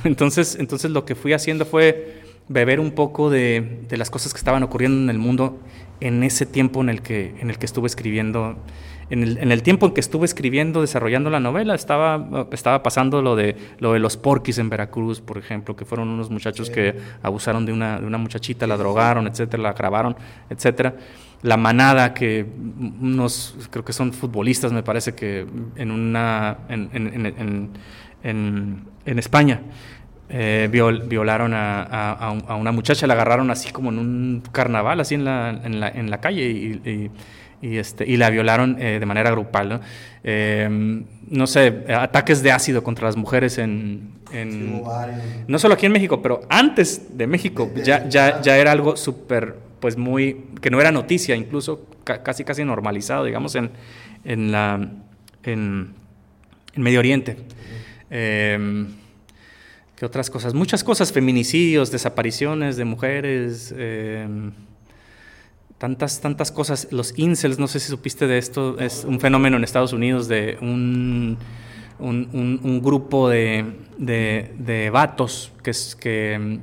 Entonces, entonces lo que fui haciendo fue beber un poco de, de, las cosas que estaban ocurriendo en el mundo en ese tiempo en el que, en el que estuve escribiendo. En el, en el, tiempo en que estuve escribiendo, desarrollando la novela, estaba, estaba pasando lo de, lo de los porquis en Veracruz, por ejemplo, que fueron unos muchachos que abusaron de una, de una muchachita, la drogaron, etcétera, la grabaron, etcétera. La manada, que unos, creo que son futbolistas, me parece que en una, en, en, en, en España, eh, viol, violaron a, a, a, una muchacha, la agarraron así como en un carnaval, así en la, en la, en la calle, y, y, y, este, y la violaron eh, de manera grupal. ¿no? Eh, no sé, ataques de ácido contra las mujeres en... en no solo aquí en México, pero antes de México ya, ya, ya era algo súper pues muy, que no era noticia, incluso casi casi normalizado, digamos, en, en, la, en, Medio Oriente. Eh, ¿Qué otras cosas? Muchas cosas, feminicidios, desapariciones de mujeres, eh, tantas, tantas cosas. Los incels, no sé si supiste de esto, es un fenómeno en Estados Unidos de un, un, un, grupo de, de, de vatos que, que,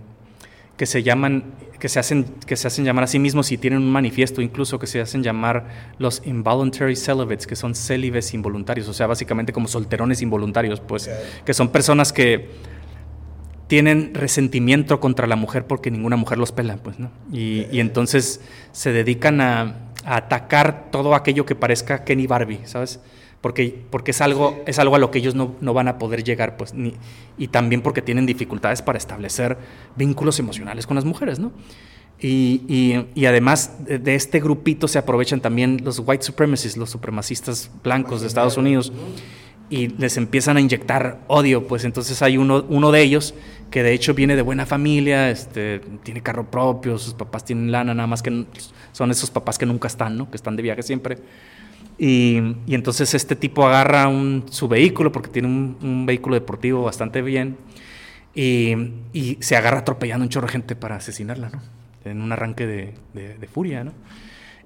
que se llaman que se hacen, que se hacen llamar a sí mismos y tienen un manifiesto incluso que se hacen llamar los involuntary celibates, que son célibes involuntarios, o sea, básicamente como solterones involuntarios, pues, que son personas que tienen resentimiento contra la mujer porque ninguna mujer los pela, pues, ¿no? Y, y entonces se dedican a, a, atacar todo aquello que parezca Kenny Barbie, ¿sabes? porque, porque es, algo, es algo a lo que ellos no, no van a poder llegar, pues, ni, y también porque tienen dificultades para establecer vínculos emocionales con las mujeres, ¿no? Y, y, y, además de, este grupito se aprovechan también los white supremacists, los supremacistas blancos de Estados Unidos, y les empiezan a inyectar odio, pues entonces hay uno, uno de ellos que de hecho viene de buena familia, este, tiene carro propio, sus papás tienen lana, nada más que son esos papás que nunca están, ¿no? que están de viaje siempre Y, entonces este tipo agarra un, su vehículo, porque tiene un, vehículo deportivo bastante bien, y, se agarra atropellando un chorro de gente para asesinarla, ¿no? En un arranque de, de, furia, ¿no?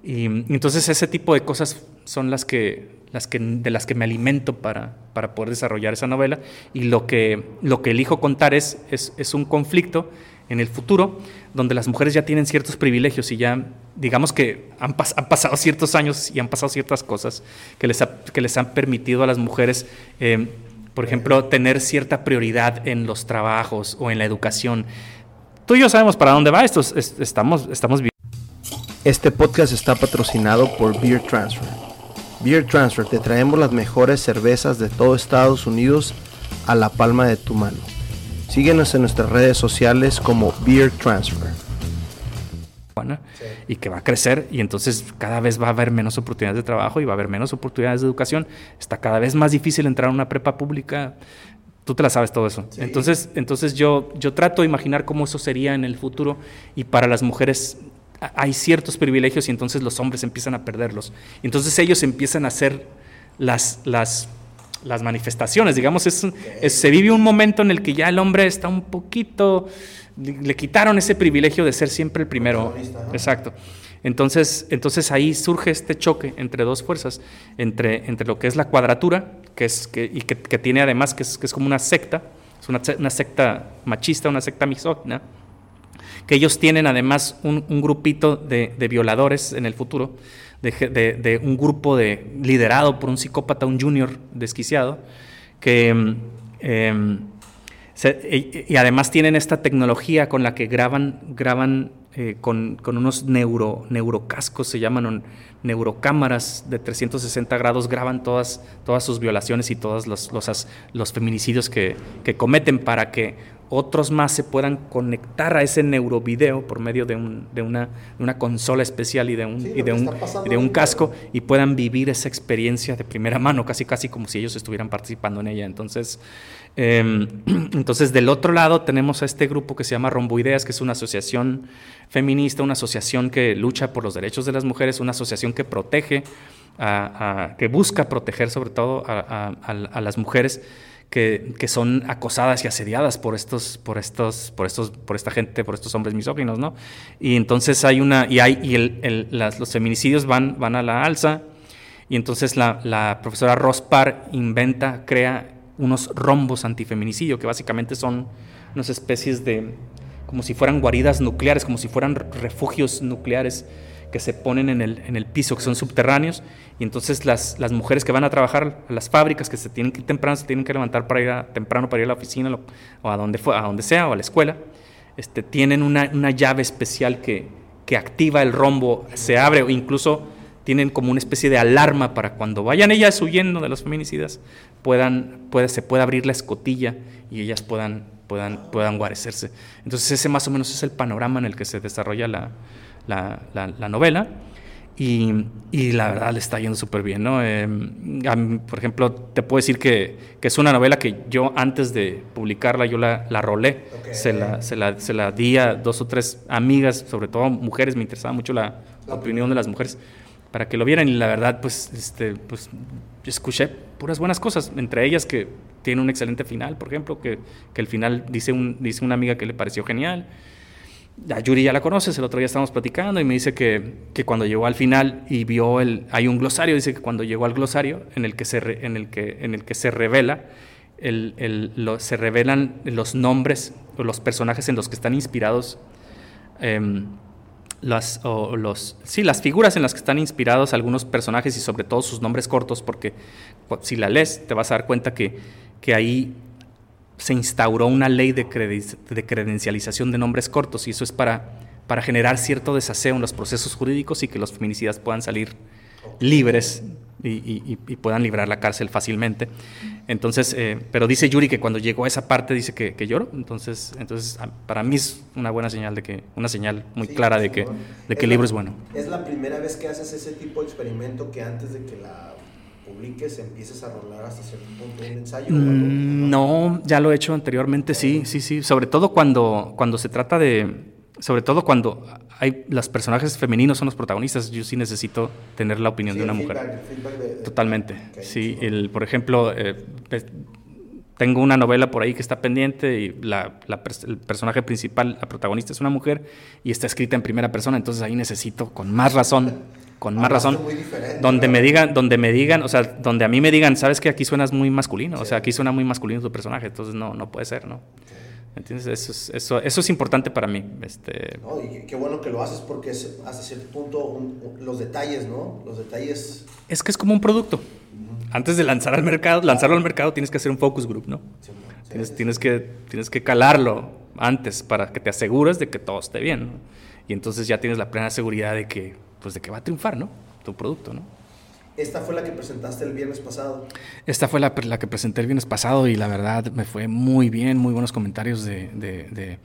Y, entonces ese tipo de cosas son las que, las que, de las que me alimento para, para poder desarrollar esa novela. Y lo que, lo que elijo contar es, es, es un conflicto en el futuro, donde las mujeres ya tienen ciertos privilegios y ya, digamos que han, pasado ciertos años y han pasado ciertas cosas que les, que les han permitido a las mujeres, eh, por ejemplo, tener cierta prioridad en los trabajos o en la educación. Tú y yo sabemos para dónde va esto, estamos, estamos Este podcast está patrocinado por Beer Transfer. Beer Transfer, te traemos las mejores cervezas de todo Estados Unidos a la palma de tu mano Síguenos en nuestras redes sociales como Beer Transfer. Y que va a crecer y entonces cada vez va a haber menos oportunidades de trabajo y va a haber menos oportunidades de educación. Está cada vez más difícil entrar a una prepa pública. Tú te la sabes todo eso. Entonces, entonces yo, yo trato de imaginar cómo eso sería en el futuro y para las mujeres hay ciertos privilegios y entonces los hombres empiezan a perderlos. Entonces ellos empiezan a hacer las, las las manifestaciones, digamos, es, se vive un momento en el que ya el hombre está un poquito, le quitaron ese privilegio de ser siempre el primero. Exacto. Entonces, entonces ahí surge este choque entre dos fuerzas, entre, entre lo que es la cuadratura, que es, que, y que, tiene además, que es, que es, como una secta, es una, una, secta machista, una secta misógina, que ellos tienen además un, grupito de, violadores en el futuro, de, un grupo de, liderado por un psicópata, un junior desquiciado, que... Em, em, y, además tienen esta tecnología con la que graban, graban eh, con, unos neuro, neurocascos, se llaman neurocámaras de 360 grados, graban todas, todas sus violaciones y todos los, los, los feminicidios que, que, cometen para que otros más se puedan conectar a ese neurovideo por medio de, un, de, una, una, consola especial y de un, y de un, de un casco y puedan vivir esa experiencia de primera mano, casi casi como si ellos estuvieran participando en ella. Entonces, em, entonces del otro lado tenemos a este grupo que se llama Romboideas, que es una asociación feminista, una asociación que lucha por los derechos de las mujeres, una asociación que protege, que busca proteger sobre todo a las mujeres que, son acosadas y asediadas por estos, por estos, por estos, por esta gente, por estos hombres misóginos, ¿no? Y entonces hay una, y hay, y el, los feminicidios van, van a la alza, y entonces la, la profesora Rospar inventa, crea unos rombos antifeminicidio, que básicamente son unas especies de, como si fueran guaridas nucleares, como si fueran refugios nucleares que se ponen en el, en el piso, que son subterráneos, y entonces las, las mujeres que van a trabajar a las fábricas, que se tienen que ir temprano, se tienen que levantar para ir a, temprano para ir a la oficina o a donde, a donde sea o a la escuela, este, tienen una, una llave especial que, que activa el rombo, se abre o incluso tienen como una especie de alarma para cuando vayan ellas huyendo de los feminicidas, puedan, puede, se pueda abrir la escotilla y ellas puedan, puedan, puedan guarecerse. Entonces ese más o menos es el panorama en el que se desarrolla la, la, la, novela. Y, y, la verdad le está yendo súper bien, ¿no? Em, por ejemplo, te puedo decir que, que, es una novela que yo antes de publicarla, yo la, la rolé, se, la, se, la, se, la, di a dos o tres amigas, sobre todo mujeres, me interesaba mucho la, opinión de las mujeres, para que lo vieran y la verdad, pues, este, pues escuché puras buenas cosas, entre ellas que tiene un excelente final, por ejemplo, que, que el final dice, un, dice una amiga que le pareció genial, a Yuri ya la conoces, el otro día estábamos platicando y me dice que, que, cuando llegó al final y vio el, hay un glosario, dice que cuando llegó al glosario en el que se, en el que, en el que se revela, el, el, se revelan los nombres o los personajes en los que están inspirados, em, las, o los, sí, las figuras en las que están inspirados algunos personajes y sobre todo sus nombres cortos, porque si la lees te vas a dar cuenta que, que ahí se instauró una ley de, credencialización de nombres cortos y eso es para, para generar cierto desaseo en los procesos jurídicos y que los feminicidas puedan salir libres y, puedan librar la cárcel fácilmente. Entonces, eh, pero dice Yuri que cuando llegó a esa parte dice que, que lloró. Entonces, entonces para mí es una buena señal de que, una señal muy clara de que, de que el libro es bueno. Es la primera vez que haces ese tipo de experimento que antes de que la publiques, empieces a rolar hasta cierto punto un ensayo? Mm, no, ya lo he hecho anteriormente, sí, sí, sí. Sobre todo cuando, cuando se trata de, sobre todo cuando hay los personajes femeninos son los protagonistas, yo sí necesito tener la opinión Sí, de una el mujer. feedback, el feedback de- de- Totalmente. Sí, el, por ejemplo, eh, tengo una novela por ahí que está pendiente y la, la el personaje principal, la protagonista es una mujer y está escrita en primera persona, entonces ahí necesito con más razón, con más razón, donde me digan, donde me digan, o sea, donde a mí me digan, sabes que aquí suenas muy masculino, o sea, aquí suena muy masculino tu personaje, entonces no, no puede ser, ¿no? ¿Entiendes? Eso es, eso, eso es importante para mí. Este, No, y qué- bueno que lo haces porque es hasta cierto punto un- un- los detalles, ¿no? Los detalles. es que es como un producto. Antes de lanzar al mercado, lanzarlo al mercado tienes que hacer un focus group, ¿no? sí, sí, Tienes, sí. tienes, que, tienes que calarlo antes para que te asegures de que todo esté bien. ¿no? Y entonces ya tienes la plena seguridad de que, pues, de que va a triunfar ¿no? tu producto. ¿no? Esta fue la que presentaste el viernes pasado. Esta fue la, la que presenté el viernes pasado y la verdad me fue muy bien, muy buenos comentarios de, de, de-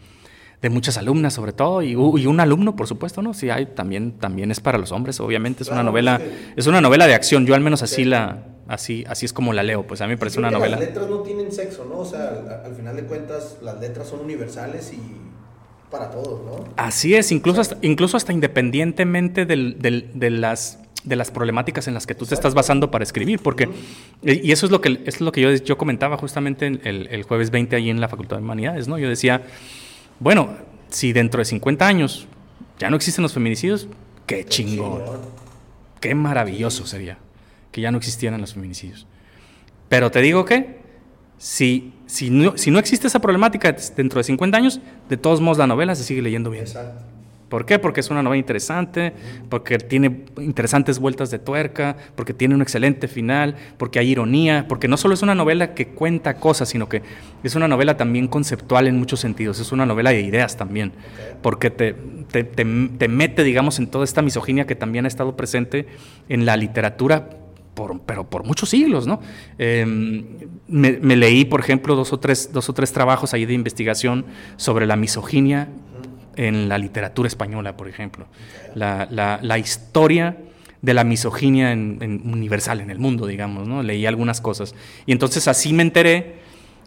de muchas alumnas sobre todo y, y un alumno, por supuesto, ¿no? Sí, hay, también, también es para los hombres, obviamente. Es una Claro, novela, es que- es una novela de acción. Yo al menos así Sí. la, así, así es como la leo. Pues a mí me parece Creo una novela. Las letras no tienen sexo, ¿no? O sea, al, al final de cuentas, las letras son universales y para todos, ¿no? Así es, incluso hasta, incluso hasta independientemente del- del- de, las, de las problemáticas en las que tú te estás basando para escribir, porque, y y eso es lo que, es lo que yo, yo comentaba justamente el, el jueves 20 ahí en la Facultad de Humanidades, ¿no? Yo decía, bueno, si dentro de 50 años ya no existen los feminicidios, qué chingón, qué maravilloso sería que ya no existieran los feminicidios. Pero te digo que si, si, no, si no existe esa problemática dentro de 50 años, de todos modos la novela se sigue leyendo bien. Exacto. ¿Por qué? Porque es una novela interesante, porque tiene interesantes vueltas de tuerca, porque tiene un excelente final, porque hay ironía, porque no solo es una novela que cuenta cosas, sino que es una novela también conceptual en muchos sentidos, es una novela de ideas también, porque te, te, te- te mete, digamos, en toda esta misoginia que también ha estado presente en la literatura por, pero por muchos siglos, ¿no? Eh, me, me leí, por ejemplo, dos o, tres, dos o tres trabajos ahí de investigación sobre la misoginia en la literatura española, por ejemplo. La, la- la historia de la misoginia en, en universal en el mundo, digamos, ¿no? Leí algunas cosas. Y entonces así me enteré,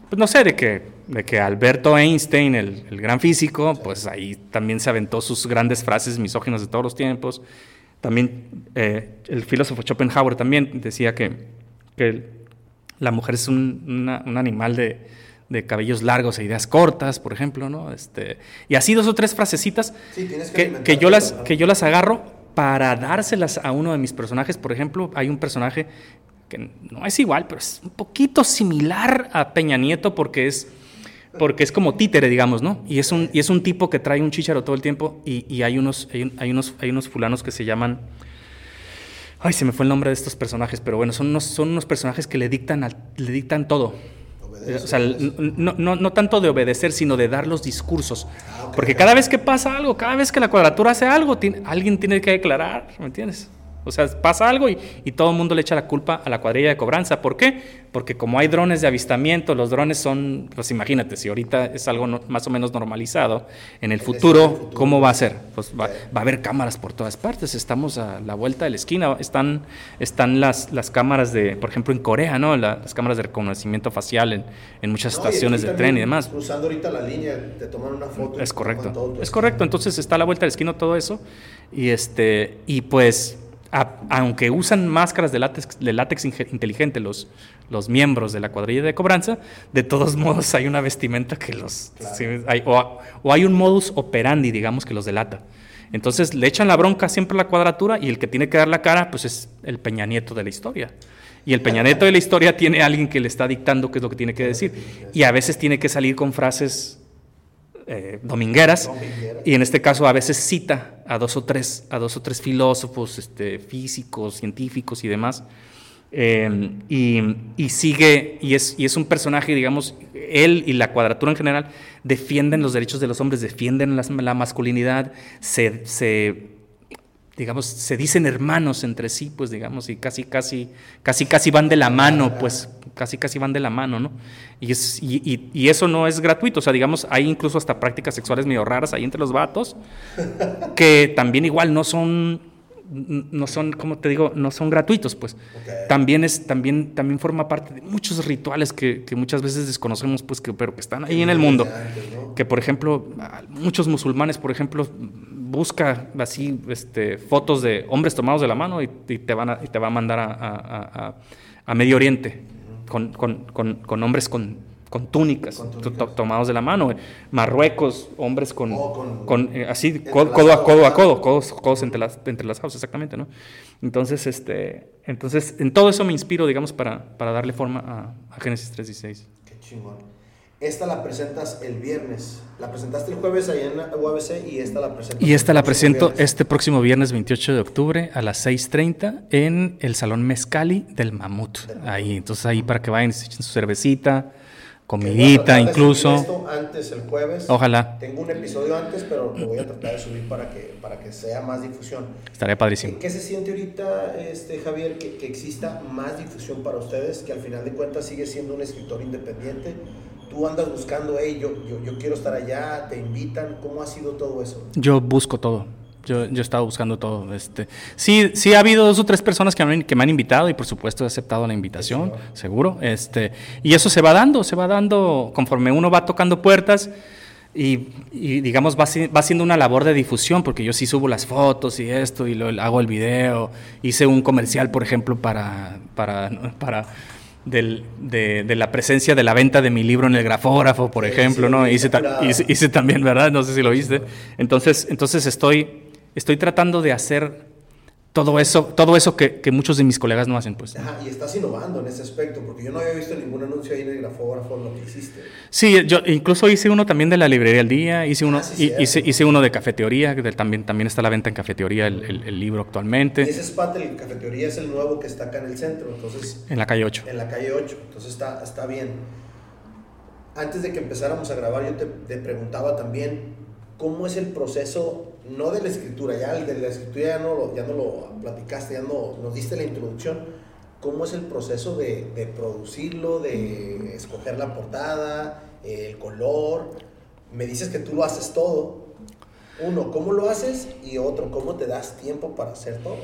pues no sé, de que, de que Alberto Einstein, el, el gran físico, pues ahí también se aventó sus grandes frases misóginas de todos los tiempos. También eh, el filósofo Schopenhauer también decía que, que la mujer es un, una- un animal de, de cabellos largos e ideas cortas, por ejemplo, ¿no? Este, y así dos o tres frasecitas Sí, que que, que yo las, que yo las agarro para dárselas a uno de mis personajes. Por ejemplo, hay un personaje que no es igual, pero es un poquito similar a Peña Nieto porque es, porque es como títere, digamos, ¿no? Y es un, y es un tipo que trae un chícharo todo el tiempo y, y hay, unos, hay, hay unos, hay unos fulanos que se llaman... Ay, se me fue el nombre de estos personajes, pero bueno, son unos, son unos personajes que le dictan, al- le dictan todo. Obedece, O sea, no, no, no tanto de obedecer, sino de dar los discursos. Ah. Porque cada vez que pasa algo, cada vez que la cuadratura hace algo, tiene- alguien tiene que declarar, ¿me entiendes? O sea, pasa algo y, y todo el mundo le echa la culpa a la cuadrilla de cobranza. ¿Por qué? Porque como hay drones de avistamiento, los drones son, pues imagínate, si ahorita es algo no- más o menos normalizado, en el futuro. ¿cómo va a ser? Pues va, va a haber cámaras por todas partes, estamos a la vuelta de la esquina, están, están las, las cámaras de, por ejemplo, en Corea, ¿no? La- las cámaras de reconocimiento facial en, en muchas No, estaciones de tren y demás. Cruzando ahorita la línea, te toman una foto. Es correcto. todo Es correcto. Entonces está a la vuelta del esquino todo eso. Y este, y pues, a- aunque usan máscaras de látex, de látex inteligente los, los miembros de la cuadrilla de cobranza, de todos modos hay una vestimenta que los. Claro. sí, hay- o, o hay un modus operandi, digamos, que los delata. Entonces le echan la bronca siempre a la cuadratura y el que tiene que dar la cara, pues es el Peña Nieto de la historia. Y el Peña Nieto de la historia tiene a alguien que le está dictando qué es lo que tiene que decir. Y a veces tiene que salir con frases eh, domingueras. Domingueras. Y en este caso a veces cita a dos o tres, a dos o tres filósofos, este, físicos, científicos y demás. Eh, y, y sigue, y es, y es un personaje, digamos, él y la cuadratura en general defienden los derechos de los hombres, defienden la masculinidad, se, se, digamos, se dicen hermanos entre sí, pues digamos, y casi, casi, casi, casi van de la mano, pues casi, casi van de la mano, ¿no? Y, es, y, y- y eso no es gratuito, o sea, digamos, hay incluso hasta prácticas sexuales medio raras ahí entre los vatos, que también igual no son, no son, como te digo, no son gratuitos, pues. También, es, también, también forma parte de muchos rituales que, que muchas veces desconocemos, pues, que, pero que están ahí en el mundo. Que por ejemplo, muchos musulmanes, por ejemplo, busca así este, fotos de hombres tomados de la mano y, te, van a, y te va a mandar a, a, Medio Oriente con, con, con, con hombres con, túnicas, tomados de la mano. Marruecos, hombres con, con, eh, así, codo, a codo a codo, codos, codos entrelazados, exactamente, ¿no? Entonces, este, entonces, en todo eso me inspiro, digamos, para, para darle forma a, Génesis 3.16. Qué chingón. Esta la presentas el viernes. La presentaste el jueves ahí en UABC y esta la presento. Y esta la presento este próximo viernes 28 de octubre a las 6.30 en el Salón Mezcali del Mamut. Ahí, entonces ahí para que vayan, se echen su cervecita, comidita incluso. Esto antes el jueves. Ojalá. Tengo un episodio antes, pero lo voy a tratar de subir para que, para que sea más difusión. Estaría padrísimo. ¿Qué, se siente ahorita, este, Javier, que, que exista más difusión para ustedes, que al final de cuentas sigue siendo un escritor independiente? Tú andas buscando, hey, yo, yo, quiero estar allá, te invitan, ¿cómo ha sido todo eso? Yo busco todo. Yo, yo he estado buscando todo. Este, sí, sí ha habido dos o tres personas que me, que me han invitado y por supuesto he aceptado la invitación, seguro. Este, y eso se va dando, se va dando conforme uno va tocando puertas y, y digamos va, va siendo una labor de difusión porque yo sí subo las fotos y esto y lo, hago el video. Hice un comercial, por ejemplo, para, para, para del, de, de, la presencia de la venta de mi libro en el grafógrafo, por ejemplo, ¿no? Hice, hice, también, ¿verdad? No sé si lo viste. Entonces, entonces estoy, estoy tratando de hacer todo eso, todo eso que, que, muchos de mis colegas no hacen, pues. Ajá, y estás innovando en ese aspecto, porque yo no había visto ningún anuncio ahí en el grafógrafo, lo que hiciste. Sí, yo incluso hice uno también de la librería al día, hice uno, ah, hice, hice, uno de cafetería, que también, también está a la venta en cafetería el, el, libro actualmente. Y ese spot, el cafetería es el nuevo que está acá en el centro, entonces... En la calle 8. En la calle 8, entonces está, está bien. Antes de que empezáramos a grabar, yo te, te preguntaba también, ¿cómo es el proceso no de la escritura, ya de la escritura ya no ya no lo platicaste, ya no nos diste la introducción, cómo es el proceso de, de producirlo, de escoger la portada, el color. Me dices que tú lo haces todo. Uno, ¿cómo lo haces? Y otro, ¿cómo te das tiempo para hacer todo?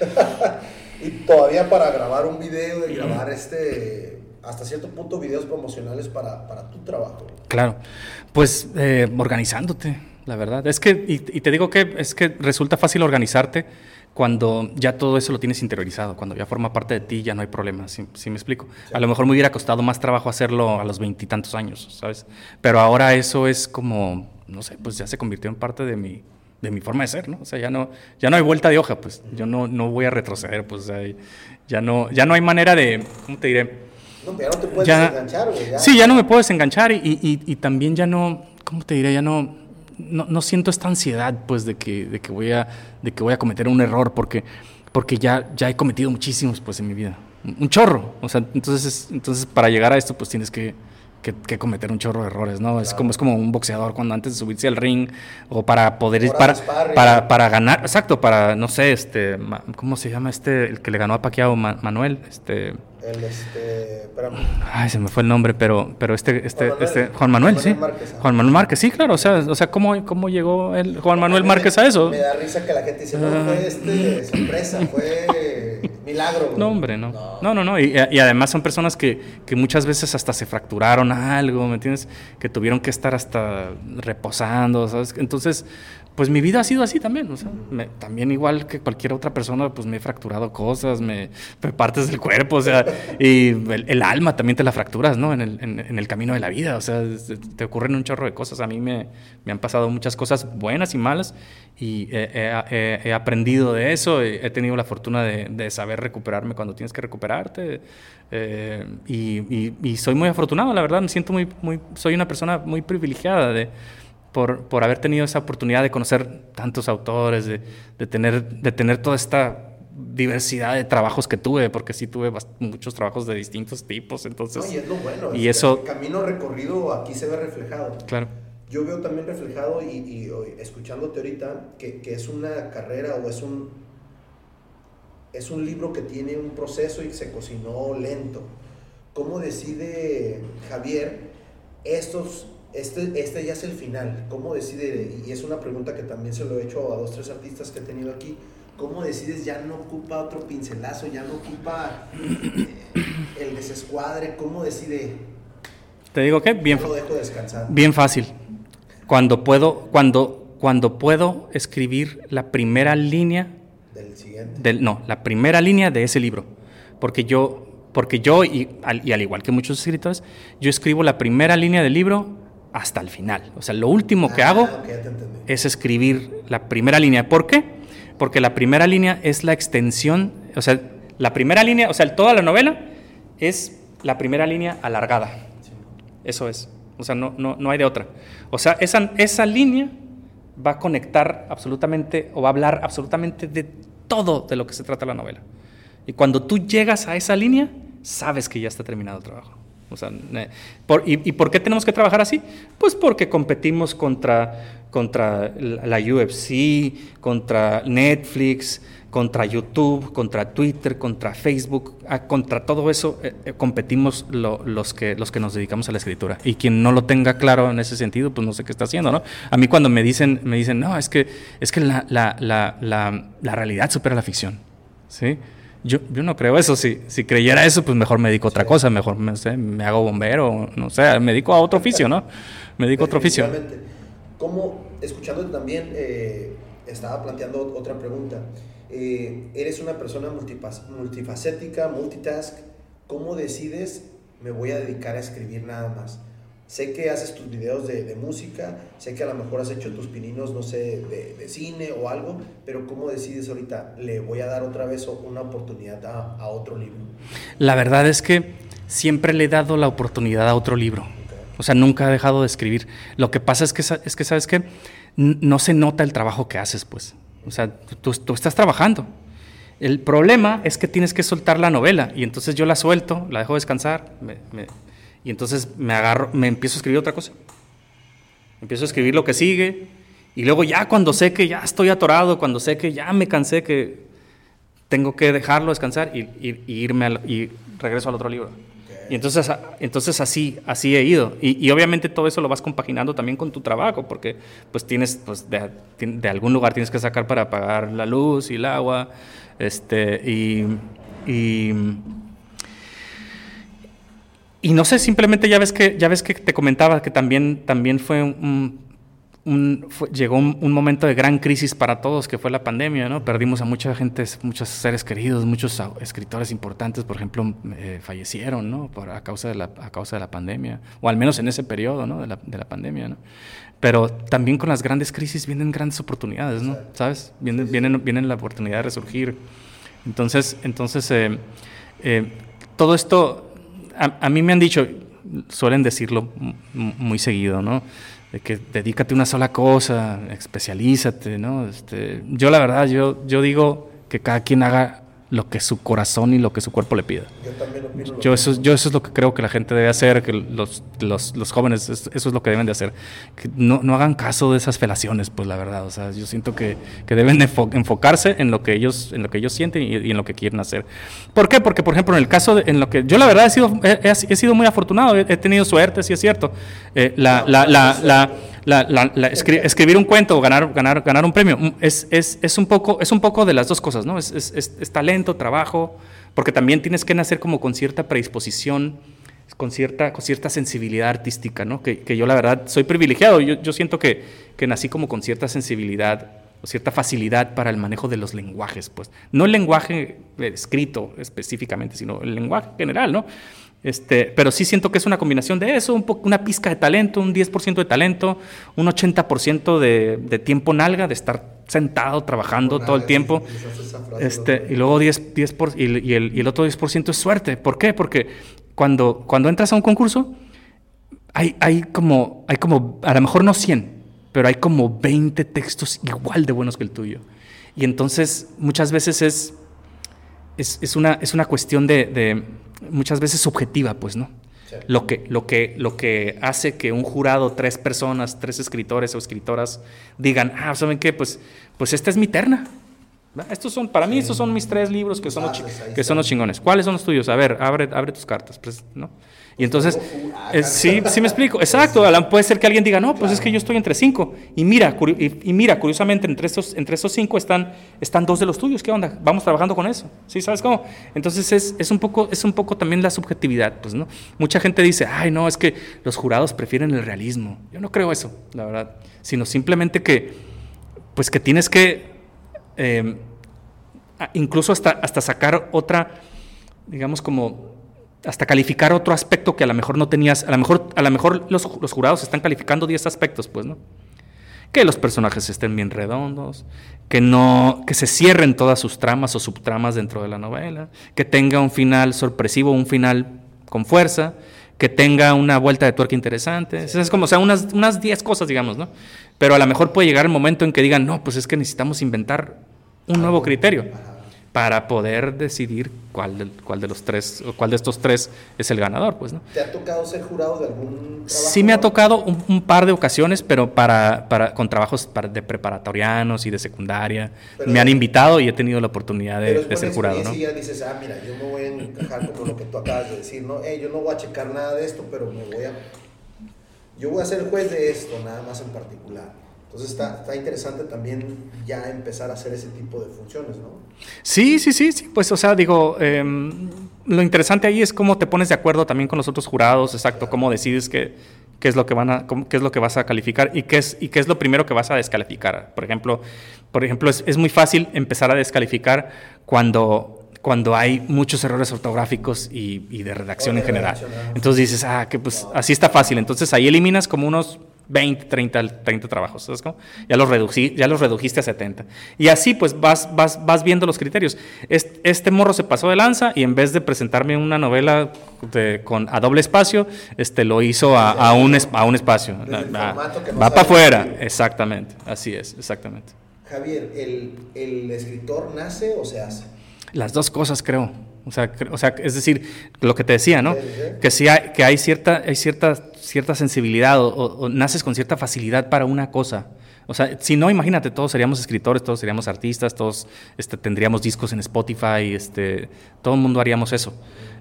y todavía para grabar un video y grabar este, hasta cierto punto videos promocionales para, para tu trabajo. Claro, pues eh, organizándote la verdad. Es que, y, te digo que es que resulta fácil organizarte cuando ya todo eso lo tienes interiorizado, cuando ya forma parte de ti, ya no hay problema, ¿sí, me explico? A lo mejor me hubiera costado más trabajo hacerlo a los veintitantos años, ¿sabes? Pero ahora eso es como, no sé, pues ya se convirtió en parte de mi, de mi forma de ser, ¿no? O sea, ya no, ya no hay vuelta de hoja, pues yo no, no voy a retroceder, pues ya, no, ya no hay manera de, ¿cómo te diré? No, ya no te puedes desenganchar, güey. Sí, ya no me puedo desenganchar y, y, y también ya no, ¿cómo te diré? Ya no no, no, siento esta ansiedad, pues, de que, de que, voy, a, de que voy a cometer un error, porque, porque ya, ya he cometido muchísimos, pues, en mi vida. Un chorro. O sea, entonces, entonces para llegar a esto, pues, tienes que, que, cometer un chorro de errores, ¿no? Es, como, es como un boxeador cuando antes de subirse al ring o para poder... Para, para, para, ganar, exacto, para, no sé, este, ¿cómo se llama este, el que le ganó a Paquiao, Manuel? Este... El este, Ay, se me fue el nombre, pero, pero este, este, Juan este, Juan Manuel, sí. Juan Manuel Márquez, sí, claro, o sea, o sea, ¿cómo, cómo llegó el Juan Manuel Márquez a eso? Me da risa que la gente dice, no, fue este, sorpresa, fue milagro. No, hombre, no. No, no, no, y, y, además son personas que, que muchas veces hasta se fracturaron algo, ¿me entiendes? Que tuvieron que estar hasta reposando, ¿sabes? Entonces, pues mi vida ha sido así también, o sea, también igual que cualquier otra persona, pues me he fracturado cosas, me, partes del cuerpo, o sea, y el, alma también te la fracturas, ¿no? En el, en, el, camino de la vida, o sea, te ocurren un chorro de cosas. A mí me, me han pasado muchas cosas buenas y malas y he, aprendido de eso, he tenido la fortuna de, saber recuperarme cuando tienes que recuperarte eh, y, y, soy muy afortunado, la verdad, me siento muy, muy, soy una persona muy privilegiada de por, por, haber tenido esa oportunidad de conocer tantos autores, de, de, tener, de tener toda esta diversidad de trabajos que tuve, porque sí tuve muchos trabajos de distintos tipos, entonces... y es lo bueno, y eso... el camino recorrido aquí se ve reflejado. Claro. Yo veo también reflejado y, y, escuchándote ahorita que, que, es una carrera o es un, es un libro que tiene un proceso y se cocinó lento. ¿Cómo decide Javier estos este, este ya es el final. ¿Cómo decide? Y es una pregunta que también se lo he hecho a dos, tres artistas que he tenido aquí. ¿Cómo decides ya no ocupa otro pincelazo, ya no ocupa eh, el desescuadre? ¿Cómo decide? Te digo que bien, No dejo descansar. bien fácil. Cuando puedo, cuando, cuando puedo escribir la primera línea Del siguiente. del, no, la primera línea de ese libro. Porque yo, porque yo y al, y al igual que muchos escritores, yo escribo la primera línea del libro hasta el final. O sea, lo último que Ah, hago es escribir la primera línea. ¿Por qué? Porque la primera línea es la extensión, o sea, la primera línea, o sea, toda la novela es la primera línea alargada. Eso es. O sea, no, no, no hay de otra. O sea, esa, esa línea va a conectar absolutamente o va a hablar absolutamente de todo de lo que se trata la novela. Y cuando tú llegas a esa línea, sabes que ya está terminado el trabajo. O sea, por- y, y por qué tenemos que trabajar así? Pues porque competimos contra, contra la UFC, contra Netflix, contra YouTube, contra Twitter, contra Facebook, ah, contra todo eso eh, eh, competimos lo- los, que, los que nos dedicamos a la escritura. Y quien no lo tenga claro en ese sentido, pues no sé qué está haciendo, ¿no? A mí cuando me dicen, me dicen, no, es que, es que la, la, la, la realidad supera la ficción, ¿sí? Yo, yo no creo eso. Si, si creyera eso, pues mejor me dedico a otra cosa. Mejor me, sé, me hago bombero, no sé, me dedico a otro oficio, ¿no? Me dedico a otro oficio. Como, escuchándote también, eh, estaba planteando otra pregunta. Eh, eres una persona multifacética, multitask. ¿Cómo decides me voy a dedicar a escribir nada más? Sé que haces tus videos de, de música, sé que a lo mejor has hecho tus pininos, no sé, de, de cine o algo, pero ¿cómo decides ahorita? ¿Le voy a dar otra vez una oportunidad a, a otro libro? La verdad es que siempre le he dado la oportunidad a otro libro. O sea, nunca he dejado de escribir. Lo que pasa es que, es que ¿sabes qué? No se nota el trabajo que haces, pues. O sea, tú, tú estás trabajando. El problema es que tienes que soltar la novela y entonces yo la suelto, la dejo descansar me- me- y entonces me agarro, me empiezo a escribir otra cosa. Empiezo a escribir lo que sigue y luego ya cuando sé que ya estoy atorado, cuando sé que ya me cansé, que tengo que dejarlo descansar y, y- y irme al- y regreso al otro libro. Y entonces, entonces así, así he ido. Y, y obviamente todo eso lo vas compaginando también con tu trabajo, porque pues tienes, pues de, de algún lugar tienes que sacar para pagar la luz y el agua, este, y, y, no sé, simplemente ya ves que, ya ves que te comentaba que también, también fue un, un- fue- llegó un, un momento de gran crisis para todos, que fue la pandemia, ¿no? Perdimos a mucha gente, muchos seres queridos, muchos escritores importantes, por ejemplo, eh, fallecieron, ¿no? Por, a, causa de la, a causa de la pandemia, o al menos en ese periodo, ¿no? De la, de la pandemia, ¿no? Pero también con las grandes crisis vienen grandes oportunidades, ¿no? ¿Sabes? Vienen, vienen, vienen la oportunidad de resurgir. Entonces, entonces eh, eh, todo esto, a, a mí me han dicho, suelen decirlo muy seguido, ¿no? De que dedícate a una sola cosa, especialízate, ¿no? Este, yo la verdad, yo, yo digo que cada quien haga lo que su corazón y lo que su cuerpo le pida. Yo también opino Yo eso, yo eso es lo que creo que la gente debe hacer, que los, los, los jóvenes, es- eso es lo que deben de hacer. Que no, no hagan caso de esas felaciones, pues la verdad. O sea, yo siento que, que deben de enfo- enfocarse en lo que ellos, en lo que ellos sienten y, y en lo que quieren hacer. ¿Por qué? Porque, por ejemplo, en el caso de, en lo que yo la verdad he sido, he, he- he sido muy afortunado, he, he tenido suerte, sí es cierto. Eh, la, la, la, la, la- la- la- escri- escribir un cuento o ganar, ganar, ganar un premio mm, es, es, es, un poco, es un poco de las dos cosas, ¿no? Es, es, es- es talento, trabajo, porque también tienes que nacer como con cierta predisposición, con cierta, con cierta sensibilidad artística, ¿no? Que, que yo la verdad soy privilegiado, yo, yo siento que, que nací como con cierta sensibilidad o cierta facilidad para el manejo de los lenguajes, pues. No el lenguaje eh, escrito específicamente, sino el lenguaje general, ¿no? Este, pero sí siento que es una combinación de eso, un una pizca de talento, un 10% de talento, un 80% de, de tiempo nalga, de estar sentado trabajando todo el tiempo. Este, y luego 10, 10 por- y, y el, y el otro 10% es suerte. ¿Por qué? Porque cuando, cuando entras a un concurso, hay, hay, como, hay como, a lo mejor no 100, pero hay como 20 textos igual de buenos que el tuyo. Y entonces muchas veces es, es, es una, es una cuestión de, de, muchas veces subjetiva, pues, ¿no? Sí. Lo que, lo, que, lo que hace que un jurado, tres personas, tres escritores o escritoras digan, ah, ¿saben qué? Pues, pues esta es mi terna. Estos son, para mí, estos son mis tres libros que, son los, que son los chingones. ¿Cuáles son los tuyos? A ver, abre, abre tus cartas, pues, ¿no? Y entonces, eh, sí, sí me explico. Exacto, Alan, puede ser que alguien diga, no, pues es que yo estoy entre cinco. Y mira, y, mira, curiosamente, entre estos, entre esos cinco están, están dos de los tuyos. ¿Qué onda? Vamos trabajando con eso. ¿Sí? ¿Sabes cómo? Entonces es, es, un poco, es un poco también la subjetividad, pues, ¿no? Mucha gente dice, ay, no, es que los jurados prefieren el realismo. Yo no creo eso, la verdad. Sino simplemente que, pues que tienes que, eh, incluso hasta, hasta sacar otra, digamos como, hasta calificar otro aspecto que a lo mejor no tenías, a lo mejor, a lo mejor los, los jurados están calificando 10 aspectos, pues, ¿no? Que los personajes estén bien redondos, que no, que se cierren todas sus tramas o subtramas dentro de la novela, que tenga un final sorpresivo, un final con fuerza, que tenga una vuelta de tuerca interesante. Eso Es como, o sea, unas, unas 10 cosas, digamos, ¿no? Pero a lo mejor puede llegar el momento en que digan, no, pues es que necesitamos inventar un nuevo criterio para poder decidir cuál de, cuál de los tres, o cuál de estos tres es el ganador, pues, ¿no? ¿Te ha tocado ser jurado de algún trabajo? Sí me ha tocado un, un par de ocasiones, pero para, para con trabajos para- de preparatorianos y de secundaria. Pero- me han invitado y he tenido la oportunidad de, Pero de ser jurado, ¿no? ya dices, ah, mira, yo me voy a encajar como lo que tú acabas de decir, ¿no? Eh, yo no voy a checar nada de esto, pero me voy a... Yo voy a ser juez de esto, nada más en particular. Entonces está, está interesante también ya empezar a hacer ese tipo de funciones, ¿no? Sí, sí, sí, sí. Pues, o sea, digo, em, lo interesante ahí es cómo te pones de acuerdo también con los otros jurados, exacto, cómo decides qué, qué es lo que van a, qué es lo que vas a calificar y qué es y qué es lo primero que vas a descalificar. Por ejemplo, por ejemplo, es, es muy fácil empezar a descalificar cuando cuando hay muchos errores ortográficos y, y de redacción de en general. redacción, ajá. Entonces dices, ah, que pues así está fácil. Entonces ahí eliminas como unos 20, 30, 30 trabajos, ¿sabes cómo? Ya los, reducí, ya los redujiste a 70. Y así pues vas, vas, vas viendo los criterios. Este, este morro se pasó de lanza y en vez de presentarme una novela de- con, a doble espacio, este, lo hizo a, a un, a un espacio. Desde el Va, no para afuera, exactamente, así es, exactamente. Javier, ¿el, ¿el escritor nace o se hace? Las dos cosas, creo. O sea, o sea, es decir, lo que te decía, ¿no? Que sí hay, que hay cierta, hay cierta, cierta sensibilidad o, o- o naces con cierta facilidad para una cosa. O sea, si no, imagínate, todos seríamos escritores, todos seríamos artistas, todos este, tendríamos discos en Spotify, este, todo el mundo haríamos eso.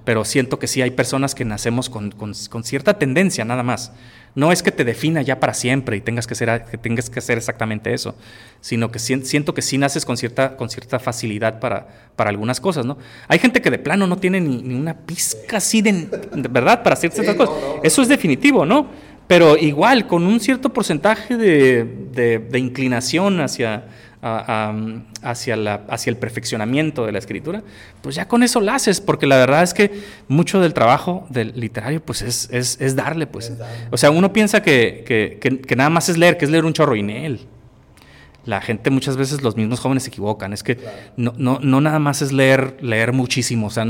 Pero siento que sí hay personas que nacemos con, con- con cierta tendencia, nada más. No es que te defina ya para siempre y tengas que, ser, que tengas que hacer exactamente eso, sino que sien- siento que sí naces con cierta, con cierta facilidad para, para algunas cosas, ¿no? Hay gente que de plano no tiene ni, ni una pizca así de, de verdad para hacer Sí, ciertas no, cosas. no. Eso es definitivo, ¿no? Pero igual, con un cierto porcentaje de, de- de inclinación hacia, a- a- hacia, la, hacia el perfeccionamiento de la escritura, pues ya con eso la haces, porque la verdad es que mucho del trabajo del literario pues es, es, es darle, pues. Es darle. O sea, uno piensa que, que- que- que nada más es leer, que es leer un chorro, y en él. La gente muchas veces, los mismos jóvenes se equivocan. Es que Claro. no, no, no nada más es leer, leer muchísimo. O sea,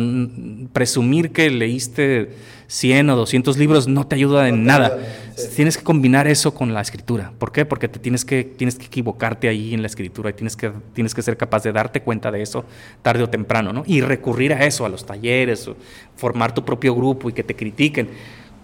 presumir que leíste 100 o 200 libros no te ayuda en te nada. ayuda, sí. Tienes que combinar eso con la escritura. ¿Por qué? Porque te tienes que, tienes que equivocarte ahí en la escritura y tienes que, tienes que ser capaz de darte cuenta de eso tarde o temprano, ¿no? Y recurrir a eso, a los talleres, o formar tu propio grupo y que te critiquen.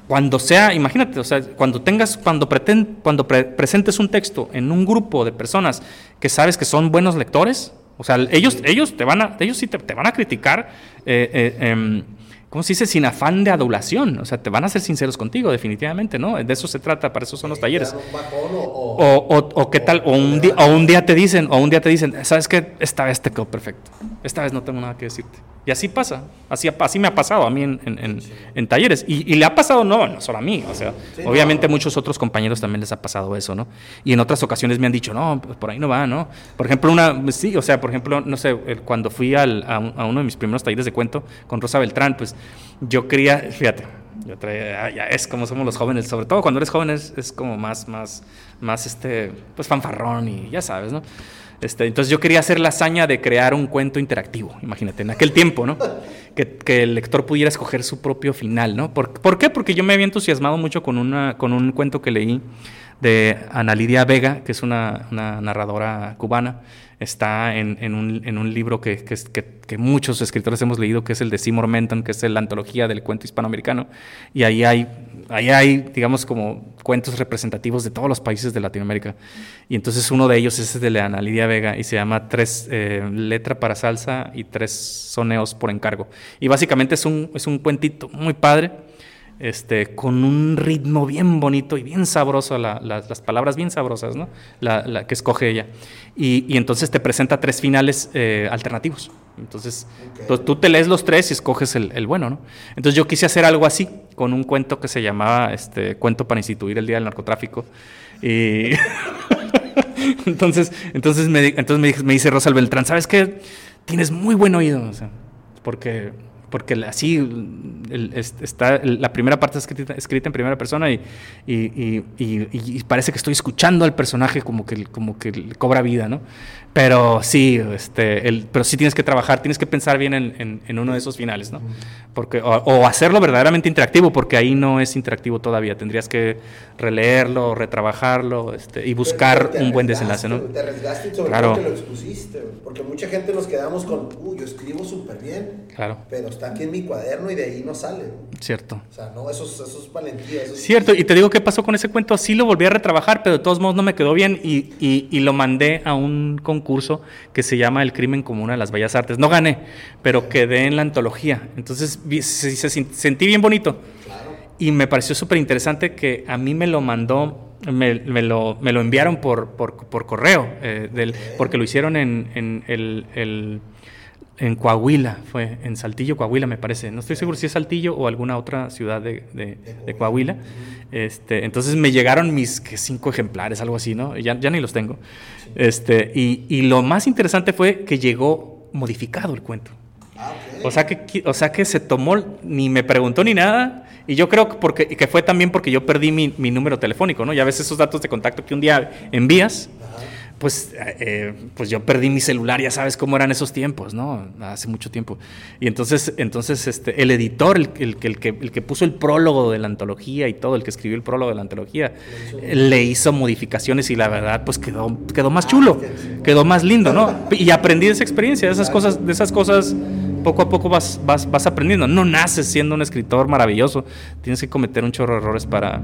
Cuando sea, imagínate, o sea, cuando tengas, cuando, preten- cuando pre- presentes un texto en un grupo de personas que sabes que son buenos lectores, o sea, ellos, ellos te van a, ellos sí te, te van a criticar, eh, eh, em, ¿cómo se dice? Sin afán de adulación, o sea, te van a ser sinceros contigo, definitivamente, ¿no? De eso se trata, para eso son los Eh, talleres. ¿te dan un bajón o, o- O, o, o qué tal, o un, día, o un día te dicen, o un día te dicen, ¿sabes qué? Esta vez te quedó perfecto. Esta vez no tengo nada que decirte. Y así pasa. Así, así me ha pasado a mí en, en- en- en talleres. Y, y le ha pasado no, no solo a mí. O sea, Sí, obviamente no. muchos otros compañeros también les ha pasado eso, ¿no? Y en otras ocasiones me han dicho, no, pues por ahí no va, ¿no? Por ejemplo, una, sí, o sea, por ejemplo, no sé, cuando fui al- a, un- a uno de mis primeros talleres de cuento con Rosa Beltrán, pues yo quería, fíjate, yo traía, ah, ya es como somos los jóvenes, sobre todo cuando eres joven es, es como más, más, más, este, pues fanfarrón y ya sabes, ¿no? Este, entonces yo quería hacer la hazaña de crear un cuento interactivo, imagínate, en aquel tiempo, ¿no? Que, el lector pudiera escoger su propio final, ¿no? ¿Por, por qué? Porque yo me había entusiasmado mucho con, una, con un cuento que leí de Ana Lidia Vega, que es una narradora cubana, está en, en, un, en un, libro que, que, que, muchos escritores hemos leído, que es el de Seymour Menton, que es la antología del cuento hispanoamericano. Y ahí hay, ahí hay, digamos, como cuentos representativos de todos los países de Latinoamérica. Y entonces uno de ellos es de Ana Lidia Vega y se llama Tres eh, Letra para Salsa y Tres Soneos por Encargo. Y básicamente es un, es un cuentito muy padre este, con un ritmo bien bonito y bien sabroso, las palabras bien sabrosas, ¿no? La, que escoge ella. Y, entonces te presenta tres finales eh, alternativos. Entonces tú, te lees los tres y escoges el, bueno, ¿no? Entonces yo quise hacer algo así, con un cuento que se llamaba este, Cuento para instituir el Día del Narcotráfico. Y entonces, entonces, me, entonces me, dice Rosa Beltrán, ¿sabes qué? Tienes muy buen oído, o sea, porque porque así está la primera parte escrita, escrita en primera persona y, y, parece que estoy escuchando al personaje como que, como que cobra vida, ¿no? Pero sí, este, el, pero sí tienes que trabajar, tienes que pensar bien en, en, uno de esos finales, ¿no? Porque, o, hacerlo verdaderamente interactivo, porque ahí no es interactivo todavía. Tendrías que releerlo, retrabajarlo este, y buscar un buen desenlace, ¿no? Te arriesgaste y sobre claro. todo que lo expusiste, porque mucha gente nos quedamos con, uy, yo escribo súper bien, claro. pero está aquí en mi cuaderno y de ahí no sale. Cierto. O sea, no, eso, eso es valentía. Cierto, y te digo qué pasó con ese cuento, sí lo volví a retrabajar, pero de todos modos no me quedó bien y, y, y lo mandé a un concurso que se llama El crimen como una de las bellas artes. No gané, pero quedé en la antología. Entonces se, sentí bien bonito. Y me pareció súper interesante que a mí me lo mandó, me, lo, me lo, enviaron por, por, por correo, eh, del, porque lo hicieron en, en el, el en Coahuila, fue en Saltillo, Coahuila me parece. No estoy seguro si es Saltillo o alguna otra ciudad de, de, Coahuila. Este, entonces me llegaron mis cinco ejemplares, algo así, ¿no? Ya, ya ni los tengo. Este, y, y, lo más interesante fue que llegó modificado el cuento. O, sea que, o sea que se tomó, ni me preguntó ni nada. Y yo creo que, porque, que fue también porque yo perdí mi, mi número telefónico, ¿no? Ya ves esos datos de contacto que un día envías pues, eh, pues yo perdí mi celular, ya sabes cómo eran esos tiempos, ¿no? Hace mucho tiempo. Y entonces, entonces este, el editor, el, el, que, el que puso el prólogo de la antología y todo, el que escribió el prólogo de la antología, le hizo modificaciones y la verdad, pues quedó, quedó más chulo, quedó más lindo, ¿no? Y aprendí esa experiencia, de esas cosas, de esas cosas poco a poco vas, vas, vas aprendiendo. No naces siendo un escritor maravilloso, tienes que cometer un chorro de errores para,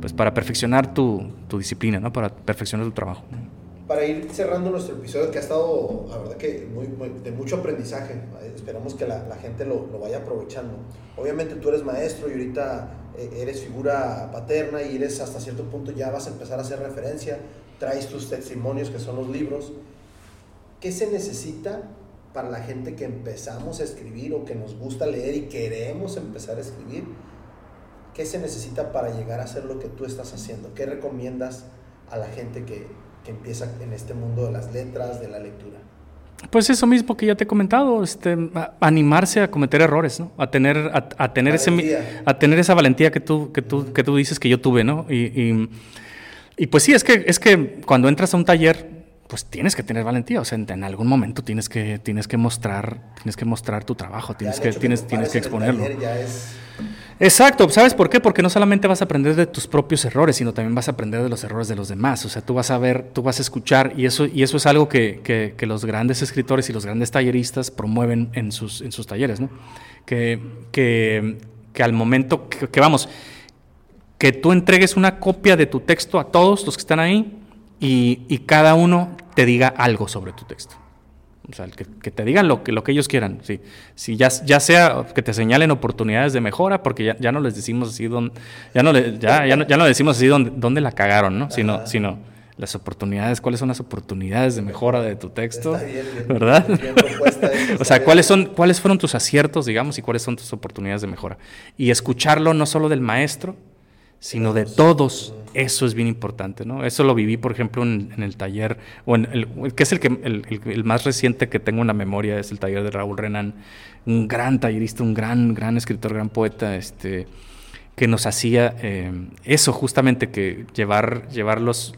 pues, para perfeccionar tu, tu disciplina, ¿no? Para perfeccionar tu trabajo para ir cerrando nuestro episodio que ha estado, la verdad que muy, de mucho aprendizaje, esperamos que la, gente lo, lo, vaya aprovechando. Obviamente tú eres maestro y ahorita eh, eres figura paterna y eres hasta cierto punto ya vas a empezar a hacer referencia, traes tus testimonios que son los libros. ¿Qué se necesita para la gente que empezamos a escribir o que nos gusta leer y queremos empezar a escribir? ¿Qué se necesita para llegar a hacer lo que tú estás haciendo? ¿Qué recomiendas a la gente que, que empieza en este mundo de las letras, de la lectura? Pues eso mismo que ya te he comentado, este, animarse a cometer errores, ¿no? A tener, a, tener ese, a tener esa valentía que tú, que tú, que tú dices que yo tuve, ¿no? Y, y, pues sí, es que, es que cuando entras a un taller, pues tienes que tener valentía, o sea, en, algún momento tienes que, tienes que mostrar, tienes que mostrar tu trabajo, tienes que, tienes, tienes que exponerlo. Exacto, ¿sabes por qué? Porque no solamente vas a aprender de tus propios errores, sino también vas a aprender de los errores de los demás. O sea, tú vas a ver, tú vas a escuchar, y eso, y eso es algo que, que, los grandes escritores y los grandes talleristas promueven en sus, en sus talleres, ¿no? Que, que, que al momento que, vamos, que tú entregues una copia de tu texto a todos los que están ahí y, y cada uno te diga algo sobre tu texto. O sea, que, que, te digan lo que, lo que ellos quieran. Sí. Si ya, ya sea que te señalen oportunidades de mejora, porque ya, ya no les decimos así dónde, ya no, le, ya, ya, no, ya no decimos así dónde, dónde la cagaron, ¿no? Sino, sino las oportunidades, cuáles son las oportunidades de mejora de tu texto, ¿verdad? o sea, cuáles son, cuáles fueron tus aciertos, digamos, y cuáles son tus oportunidades de mejora. Y escucharlo no solo del maestro, sino de todos. Eso es bien importante, ¿no? Eso lo viví, por ejemplo, en, el taller, o en el, que es el, que, el, más reciente que tengo en la memoria, es el taller de Raúl Renan, un gran tallerista, un gran, gran escritor, gran poeta, este, que nos hacía eh, eso justamente, que llevar, llevar los,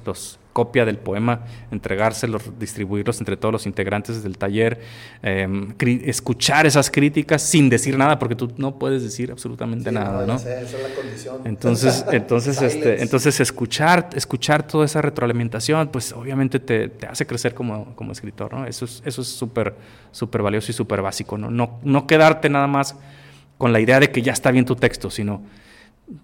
copia del poema, entregárselos, distribuirlos entre todos los integrantes del taller, em, escuchar esas críticas sin decir nada, porque tú no puedes decir absolutamente nada, ¿no? esa es la condición. Entonces, entonces, este, entonces escuchar, escuchar toda esa retroalimentación, pues obviamente te, te hace crecer como, como escritor, ¿no? Eso es eso es súper súper valioso y súper básico, ¿no? ¿no? No quedarte nada más con la idea de que ya está bien tu texto, sino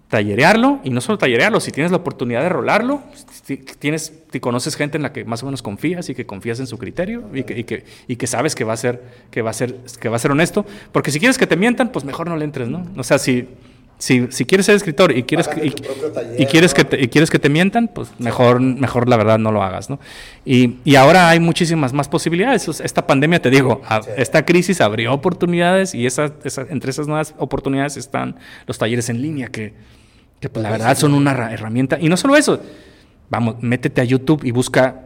tallerearlo y no solo tallerearlo, si tienes la oportunidad de rolarlo, si tienes, si conoces gente en la que más o menos confías y que confías en su criterio y que, y que, y que sabes que va, a ser, que, va a ser, que va a ser honesto, porque si quieres que te mientan, pues mejor no le entres, ¿no? O sea, si, si, si quieres ser escritor y quieres, que, y, quieres que te, y quieres que te mientan, pues mejor, mejor la verdad no lo hagas, ¿no? Y, y ahora hay muchísimas más posibilidades. Esta pandemia, te digo, esta crisis abrió oportunidades y esa, entre esas nuevas oportunidades están los talleres en línea, que, que pues, la verdad son una herramienta. Y no solo eso, vamos, métete a YouTube y busca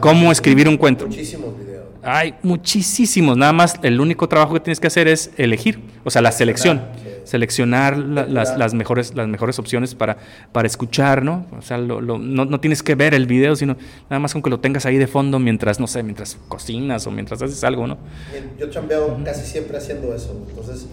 cómo escribir un cuento. Muchísimos videos. Hay muchísimos, nada más el único trabajo que tienes que hacer es elegir, o sea, la selección seleccionar las, las, mejores, las mejores opciones para, para escuchar, ¿no? O sea, lo, no, no, tienes que ver el video, sino nada más con que lo tengas ahí de fondo mientras, no sé, mientras cocinas o mientras haces algo, ¿no? Yo chambeo casi siempre haciendo eso, entonces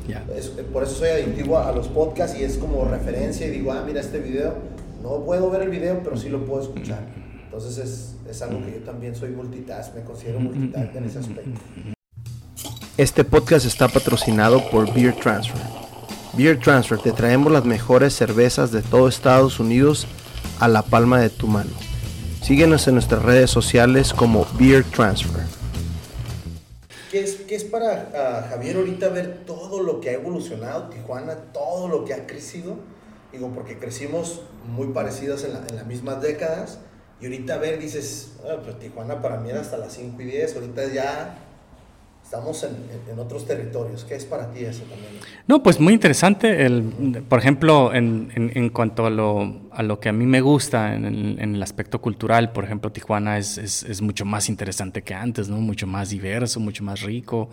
por eso soy adictivo a los podcasts y es como referencia y digo, ah, mira este video, no puedo ver el video, pero sí lo puedo escuchar. Entonces es, es algo que yo también soy multitask, me considero multitask en ese aspecto. Este podcast está patrocinado por Beer Transfer Beer Transfer, te traemos las mejores cervezas de todo Estados Unidos a la palma de tu mano. Síguenos en nuestras redes sociales como Beer Transfer. ¿Qué es, qué es para ah, Javier ahorita ver todo lo que ha evolucionado Tijuana, todo lo que ha crecido? Digo, porque crecimos muy parecidos en, las mismas décadas y ahorita ver dices, ah, pero Tijuana para mí era hasta las 5 y 10, ahorita ya estamos en, otros territorios. ¿Qué es para ti eso también? No, pues muy interesante. El, por ejemplo, en, en cuanto a lo, a lo, que a mí me gusta en el, aspecto cultural, por ejemplo, Tijuana es, es, es, mucho más interesante que antes, ¿no? Mucho más diverso, mucho más rico.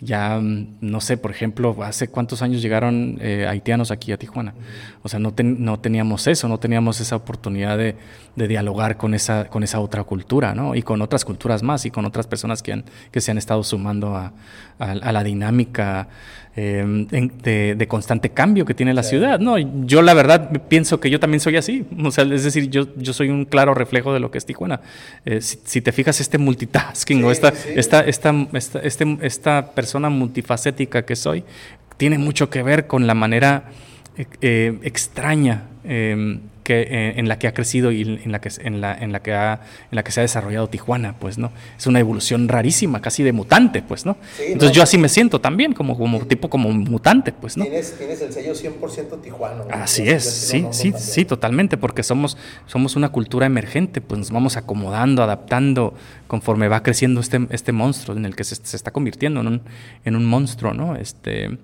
Ya, mm, no sé, por ejemplo, hace cuántos años llegaron eh, haitianos aquí a Tijuana. O sea, no, no teníamos eso, no teníamos esa oportunidad de, de, dialogar con esa, con esa otra cultura, ¿no? Y con otras culturas más y con otras personas que, han, que se han estado sumando a, a, la dinámica em, de, constante cambio que tiene la ciudad. No, yo la verdad pienso que yo también soy así. O sea, es decir, yo, yo soy un claro reflejo de lo que es Tijuana. Eh, si, te fijas, este multitasking o esta, esta, esta, esta, este, esta persona multifacética que soy, tiene mucho que ver con la manera eh, eh, extraña em, eh, en la que ha crecido y en la que, en la, en la que, ha, en la que se ha desarrollado Tijuana, pues, ¿no? Es una evolución rarísima, casi de mutante, pues, ¿no? Entonces yo así me siento también, como, como tipo como mutante, pues, ¿no? Tienes, tienes el sello 100% tijuano. Así es, sí, sí, sí, totalmente, porque somos, somos una cultura emergente, pues nos vamos acomodando, adaptando conforme va creciendo este, este monstruo en el que se, se está convirtiendo en un, en un monstruo, ¿no? Este,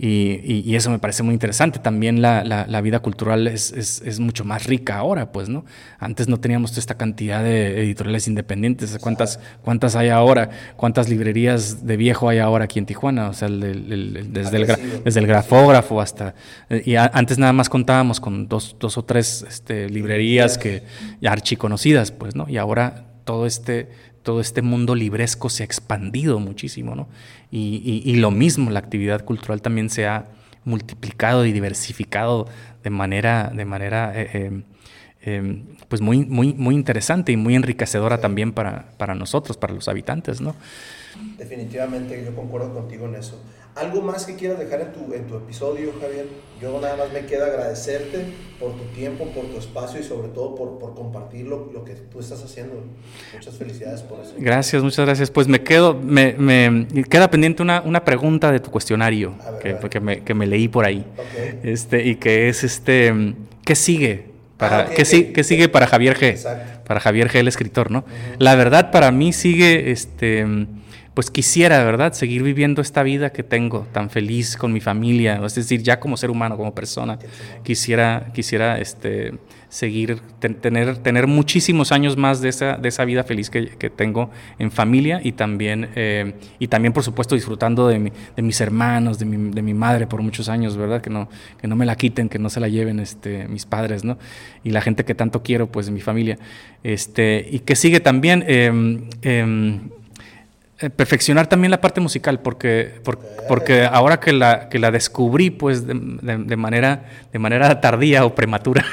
y, y, eso me parece muy interesante. También la, la, vida cultural es, es, es, mucho más rica ahora, pues, ¿no? Antes no teníamos toda esta cantidad de editoriales independientes. ¿Cuántas, cuántas hay ahora? ¿Cuántas librerías de viejo hay ahora aquí en Tijuana? O sea, desde, el, desde el grafógrafo hasta... Y antes nada más contábamos con dos, dos o tres este, librerías que ya archiconocidas, pues, ¿no? Y ahora todo este todo este mundo libresco se ha expandido muchísimo, ¿no? Y, lo mismo, la actividad cultural también se ha multiplicado y diversificado de manera, de manera eh, eh, eh, pues muy, muy, muy interesante y muy enriquecedora también para, para nosotros, para los habitantes, ¿no? Definitivamente, yo concuerdo contigo en eso. ¿Algo más que quieras dejar en tu, en tu episodio, Javier? Yo nada más me queda agradecerte por tu tiempo, por tu espacio y sobre todo por, por compartir lo, lo, que tú estás haciendo. Muchas felicidades por eso. Gracias, muchas gracias. Pues me quedo, me, me queda pendiente una, una, pregunta de tu cuestionario que, que, me, que, me, leí por ahí. Este, y que es este, ¿qué sigue? Para, ah, ¿qué, ¿qué, sigue para Javier G? Exacto. Para Javier G, el escritor, ¿no? La verdad para mí sigue este pues quisiera, ¿verdad?, seguir viviendo esta vida que tengo tan feliz con mi familia, es decir, ya como ser humano, como persona, quisiera, quisiera este, seguir, tener, tener muchísimos años más de esa, de esa vida feliz que, que tengo en familia y también, eh, y también por supuesto disfrutando de, de mis hermanos, de mi, de mi, madre por muchos años, ¿verdad? Que no, que no me la quiten, que no se la lleven este, mis padres, ¿no? Y la gente que tanto quiero, pues, de mi familia. Este, y que sigue también... Eh, eh, perfeccionar también la parte musical, porque, ahora que la, que la descubrí pues de, manera, de manera tardía o prematura,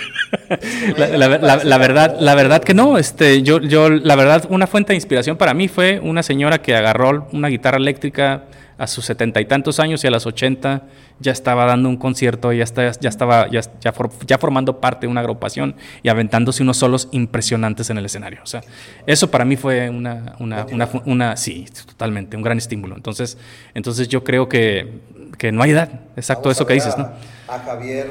la, verdad, la verdad que no, este, yo, yo, la verdad, una fuente de inspiración para mí fue una señora que agarró una guitarra eléctrica a sus setenta y tantos años y a las ochenta ya estaba dando un concierto, ya, está, ya estaba ya, ya, formando parte de una agrupación y aventándose unos solos impresionantes en el escenario. O sea, eso para mí fue una, una, una, sí, totalmente, un gran estímulo. Entonces, entonces yo creo que, que no hay edad, exacto eso que dices, ¿no? A Javier,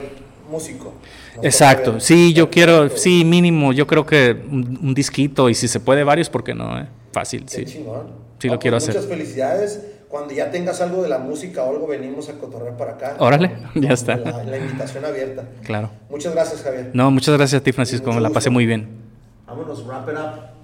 músico. Exacto, sí, yo quiero, sí, mínimo, yo creo que un, disquito y si se puede varios, ¿por qué no? Eh? Fácil, sí. Sí, lo quiero pues hacer. Muchas felicidades cuando ya tengas algo de la música o algo, venimos a cotorrear para acá. Órale, ya está. La, invitación abierta. Claro. Muchas gracias, Javier. No, muchas gracias a ti, Francisco. Me la pasé muy bien. Vámonos, wrap it up.